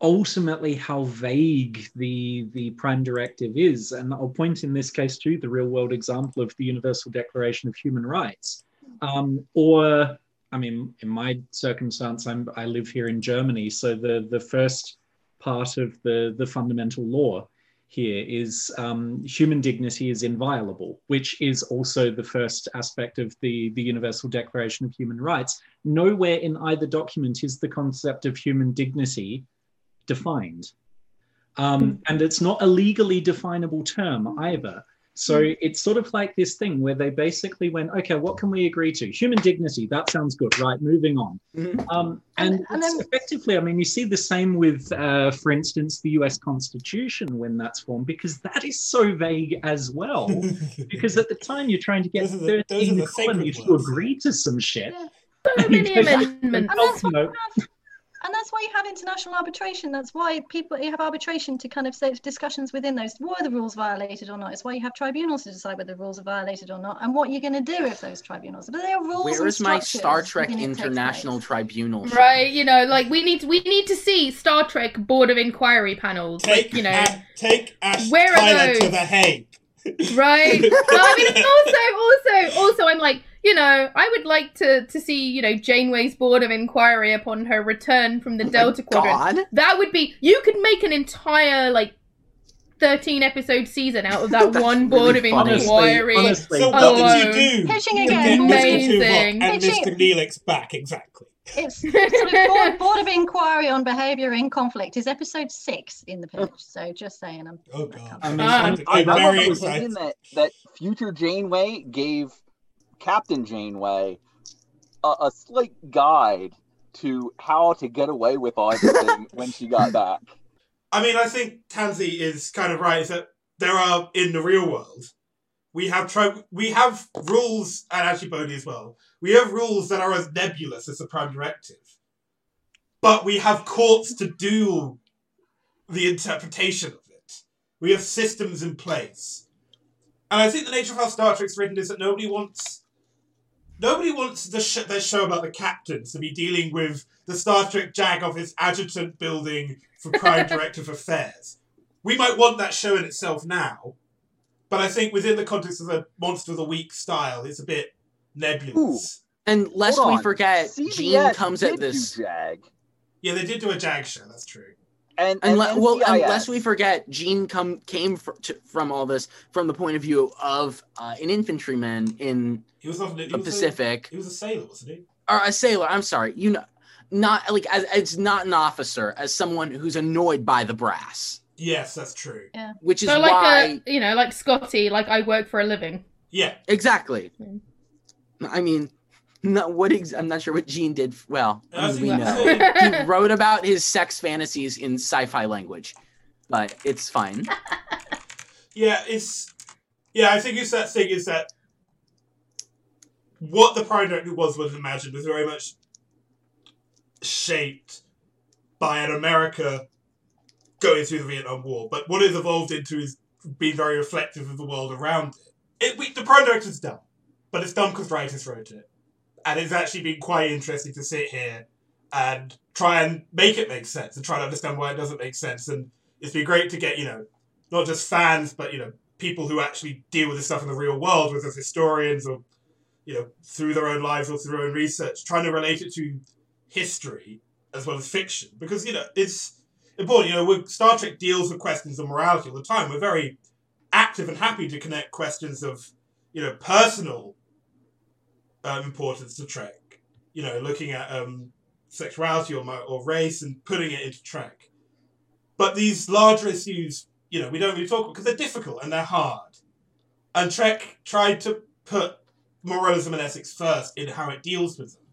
ultimately how vague the the prime directive is. And i'll point in this case to the real world example of the universal declaration of human rights. Um, or i mean in my circumstance I'm, i live here in germany. So the the first part of the the fundamental law here is um, human dignity is inviolable, which is also the first aspect of the, the Universal Declaration of Human Rights. Nowhere in either document is the concept of human dignity defined. Um, and it's not a legally definable term either. So it's sort of like this thing where they basically went, okay, what can we agree to? Human dignity, that sounds good, right? Moving on. Mhm. Um, and And- and it's then- effectively, I mean, you see the same with, uh, for instance, the US Constitution when that's formed, because that is so vague as well. <laughs> because at the time you're trying to get Those are the- 13 colonies to agree to some shit. Yeah. So many <laughs> Because- amendments. <laughs> And that's you why know, you have, and that's why you have international arbitration. That's why people you have arbitration to kind of say discussions within those. Were the rules violated or not? It's why you have tribunals to decide whether the rules are violated or not, and what you're going to do if those tribunals. But there are rules. Where and my Star Trek within it takes International place. Tribunal? Right, you know, like we need we need to see Star Trek Board of Inquiry panels. Take, Like, you know, A- take Ash Where are Tyler to the Hague. right? <laughs> No, I mean, also, also, also, I'm like, you know, I would like to to see, you know, Janeway's Board of Inquiry upon her return from the Oh Delta Quadrant. God. That would be. You could make an entire like. 13 episode season out of <laughs> that That's one board really of funny. inquiry. honestly, So what did you do? Pitching again, get Amazing. Mr. And Pitching- Mr. Neelix back, exactly. It's sort of board, board of inquiry on behaviour in conflict is episode six in the pitch. So just saying, I'm Oh god. I mean, honestly, I'm that very was- excited. That that future Janeway gave Captain Janeway a, a slight guide to how to get away with everything <laughs> when she got back. I mean, I think Tansy is kind of right. Is that there are in the real world, we have tri- we have rules, and actually Bodie as well. We have rules that are as nebulous as the Prime Directive, but we have courts to do the interpretation of it. We have systems in place, and I think the nature of how Star Trek's written is that nobody wants. Nobody wants the sh- their show about the captains to be dealing with the Star Trek JAG Office adjutant building for Prime <laughs> Director of Affairs. We might want that show in itself now, but I think within the context of the Monster of the Week style, it's a bit nebulous. And lest we forget, CBS Gene comes at this. JAG. Yeah, they did do a JAG show. That's true. And, and Unless, well, NCIS. unless we forget, Gene come came fr- to, from all this from the point of view of uh, an infantryman in He was not. He the was Pacific, A, he was a sailor, wasn't he? or a sailor. I'm sorry, you know, not like as it's not an officer, as someone who's annoyed by the brass, Yes, that's true. Yeah. which is So like why a, you know, like Scotty, like I work for a living. Yeah, exactly. Mm. I mean, not what ex- I'm not sure what Gene did. Well, we know <laughs> he wrote about his sex fantasies in sci-fi language, but it's fine. <laughs> Yeah, it's yeah. I think it's that thing is that what the Prime Directive was was imagined was very much shaped by an America going through the Vietnam War, but what it's evolved into is been very reflective of the world around it. it we, the prime director's dumb, but it's dumb because writers wrote it, and it's actually been quite interesting to sit here and try and make it make sense and try to understand why it doesn't make sense. And it's been great to get you know not just fans, but you know people who actually deal with this stuff in the real world, whether it's historians or you know through their own lives or through their own research, trying to relate it to history as well as fiction because you know it's important. You know, Star Trek deals with questions of morality all the time. We're very active and happy to connect questions of you know personal um, importance to Trek. You know, looking at um, sexuality or or race and putting it into Trek. But these larger issues, you know, we don't really talk about because they're difficult and they're hard. And Trek tried to put moralism and ethics first in how it deals with them.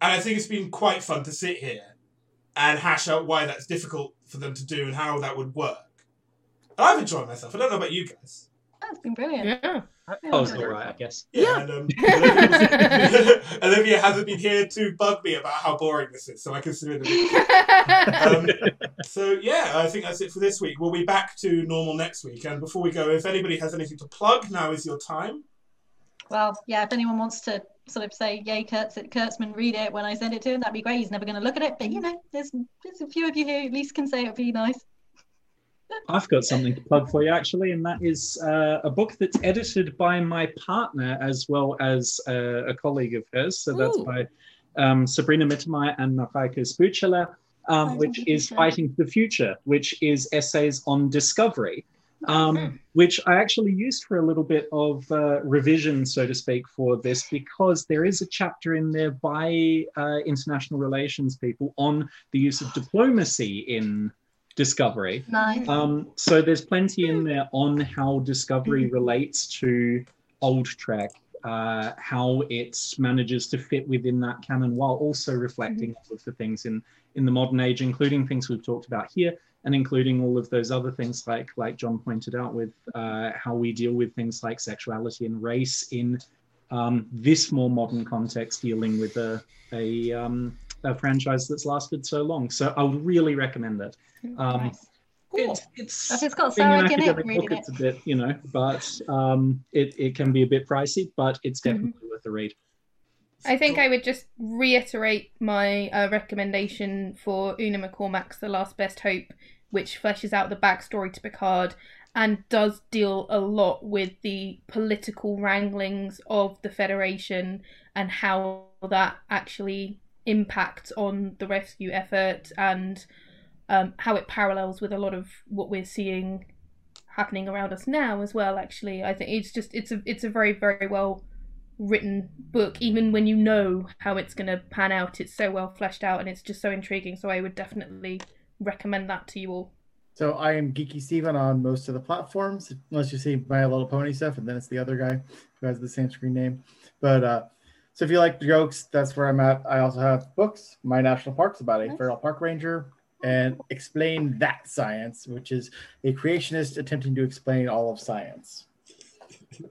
And I think it's been quite fun to sit here and hash out why that's difficult for them to do and how that would work. And I've enjoyed myself. I don't know about you guys. That's been brilliant. Yeah. I was all right, I guess. Yeah. And, um, Olivia, Olivia hasn't been here to bug me about how boring this is, so I consider it. <laughs> Um, so yeah, I think that's it for this week. We'll be back to normal next week. And before we go, if anybody has anything to plug, now is your time. Well, yeah, if anyone wants to sort of say, yay, Kurtz, Kurtzman, read it when I send it to him, that'd be great. He's never going to look at it. But, you know, there's, there's a few of you here who at least can say it would be nice. I've got something to plug for you actually, and that is uh, a book that's edited by my partner as well as uh, a colleague of hers. So that's Ooh. by um, Sabrina Mittermeier and Mareike Spychala, um, which is. Fighting for the Future, which is essays on discovery. Um, which I actually used for a little bit of uh, revision, so to speak, for this because there is a chapter in there by uh, international relations people on the use of diplomacy in discovery. Nice. Um, so there's plenty in there on how Discovery relates to old Trek, uh, how it manages to fit within that canon while also reflecting all of the things in in the modern age, including things we've talked about here, and including all of those other things like like John pointed out with uh, how we deal with things like sexuality and race in um, this more modern context, dealing with a a, um, a franchise that's lasted so long. So I would really recommend it. Um, Nice. it's it's If it's got being an Sarek in it, academic reading it's a bit, you know, but um, it, it can be a bit pricey, but it's Mm-hmm. definitely worth a read. I think I would just reiterate my uh, recommendation for Una McCormack's The Last Best Hope, which fleshes out the backstory to Picard and does deal a lot with the political wranglings of the Federation and how that actually impacts on the rescue effort and um, how it parallels with a lot of what we're seeing happening around us now as well actually. I think it's just it's a it's a very very well written book. Even when you know how it's going to pan out it's so well fleshed out and it's just so intriguing. So i would definitely recommend that to you all. So I am Geeky Steven on most of the platforms, unless you see My Little Pony stuff, and then it's the other guy who has the same screen name. But uh, so if you like jokes, that's where I'm at. I also have books, My National Parks, about a Nice. feral park ranger, and Explain That Science, which is a creationist attempting to explain all of science.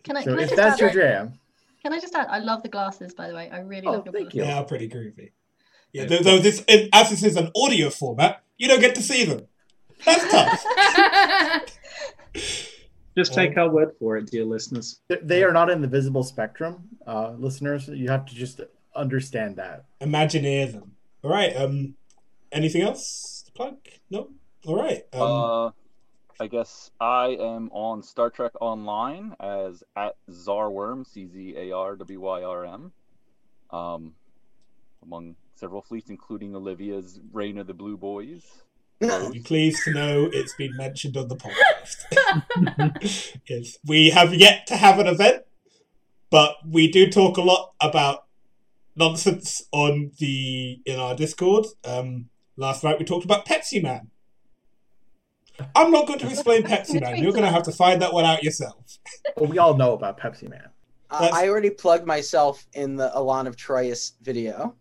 Can I, So can if just that's add, your jam, Can I just add? I love the glasses, by the way. I really Oh, love your thank glasses. you. They are pretty groovy. Yeah, though, though this, as this is an audio format, you don't get to see them. That's tough. <laughs> Just take our word for it, dear listeners. They- they are not in the visible spectrum, uh, listeners. You have to just understand that. Imagineer them. All right. Um, anything else to plug? No. All right. Um, uh, I guess I am on Star Trek Online as at Czarwyrm, C Z A R W Y R M, um, among several fleets, including Olivia's Reign of the Blue Boys. I'll be <laughs> pleased to know it's been mentioned on the podcast. <laughs> yes, we have yet to have an event, but we do talk a lot about nonsense on the in our Discord. Um, last night we talked about Pepsi Man. I'm not going to explain Pepsi Man. You're going to have to find that one out yourself. <laughs> Well, we all know about Pepsi Man. Uh, I already plugged myself in the Alon of Troyes video.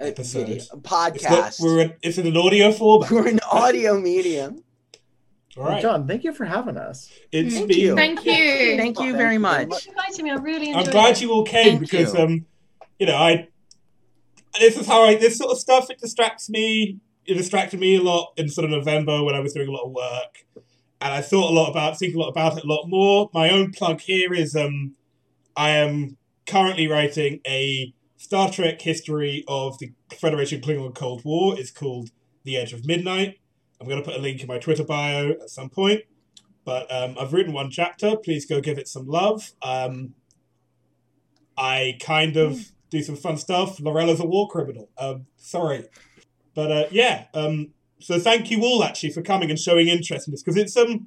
Uh, Episode. video It's, not, podcast. we're in, it's in an audio format. <laughs> We're an audio medium. All right. John, thank you for having us. It's Thank been. you. thank you Thank you very much. Thanks for inviting me. I really enjoyed I'm glad it. you all came Thank because you. um, you know, I this is how I this sort of stuff it distracts me. It distracted me a lot in sort of November when I was doing a lot of work, and I thought a lot about, think a lot about it a lot more. My own plug here is um, I am currently writing a Star Trek history of the Federation Klingon Cold War. is called The Edge of Midnight. I'm going to put a link in my Twitter bio at some point. But um, I've written one chapter. Please go give it some love. Um, I kind of do some fun stuff. Lorella's a war criminal. Um, sorry. But uh, yeah, um, so thank you all actually for coming and showing interest in this because it's um,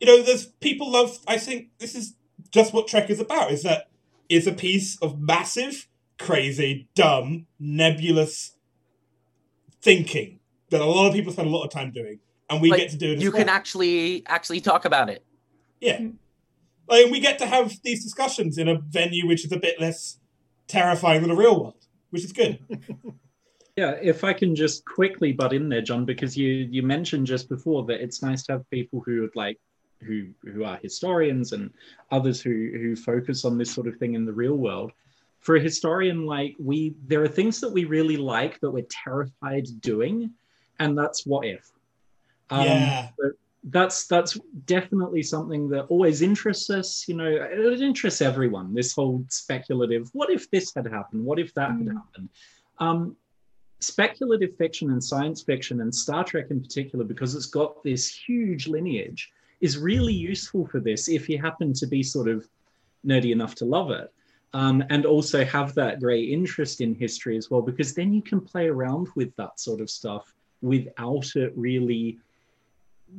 you know, there's people love. I think this is just what Trek is about. Is that is a piece of massive, crazy, dumb, nebulous thinking that a lot of people spend a lot of time doing, and we But get to do it. As you well. can actually actually talk about it. Yeah. Mm. Like, and we get to have these discussions in a venue which is a bit less terrifying than the real world, which is good. <laughs> Yeah, if I can just quickly butt in there, John, because you you mentioned just before that it's nice to have people who would like who who are historians and others who who focus on this sort of thing in the real world. For a historian, like we, there are things that we really like but we're terrified doing, and that's what if. Um, yeah. that's that's definitely something that always interests us. You know, it interests everyone. This whole speculative. What if this had happened? What if that had Mm. happened? Um, speculative fiction and science fiction and Star Trek in particular, because it's got this huge lineage, is really useful for this if you happen to be sort of nerdy enough to love it. Um, and also have that great interest in history as well, because then you can play around with that sort of stuff without it really,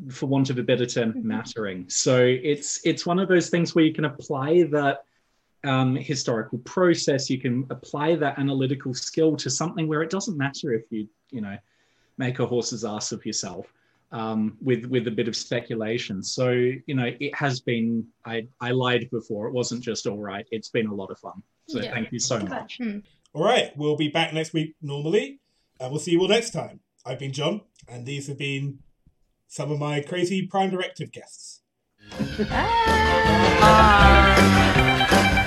for want of a better term, Mhm. mattering. So it's it's one of those things where you can apply that um, historical process, you can apply that analytical skill to something where it doesn't matter if you you know make a horse's ass of yourself um, with with a bit of speculation. So you know it has been. I I lied before. It wasn't just all right. It's been a lot of fun. So Yeah. thank you so much. All right, we'll be back next week normally, and we'll see you all next time. I've been John, and these have been some of my crazy Prime Directive guests. Bye.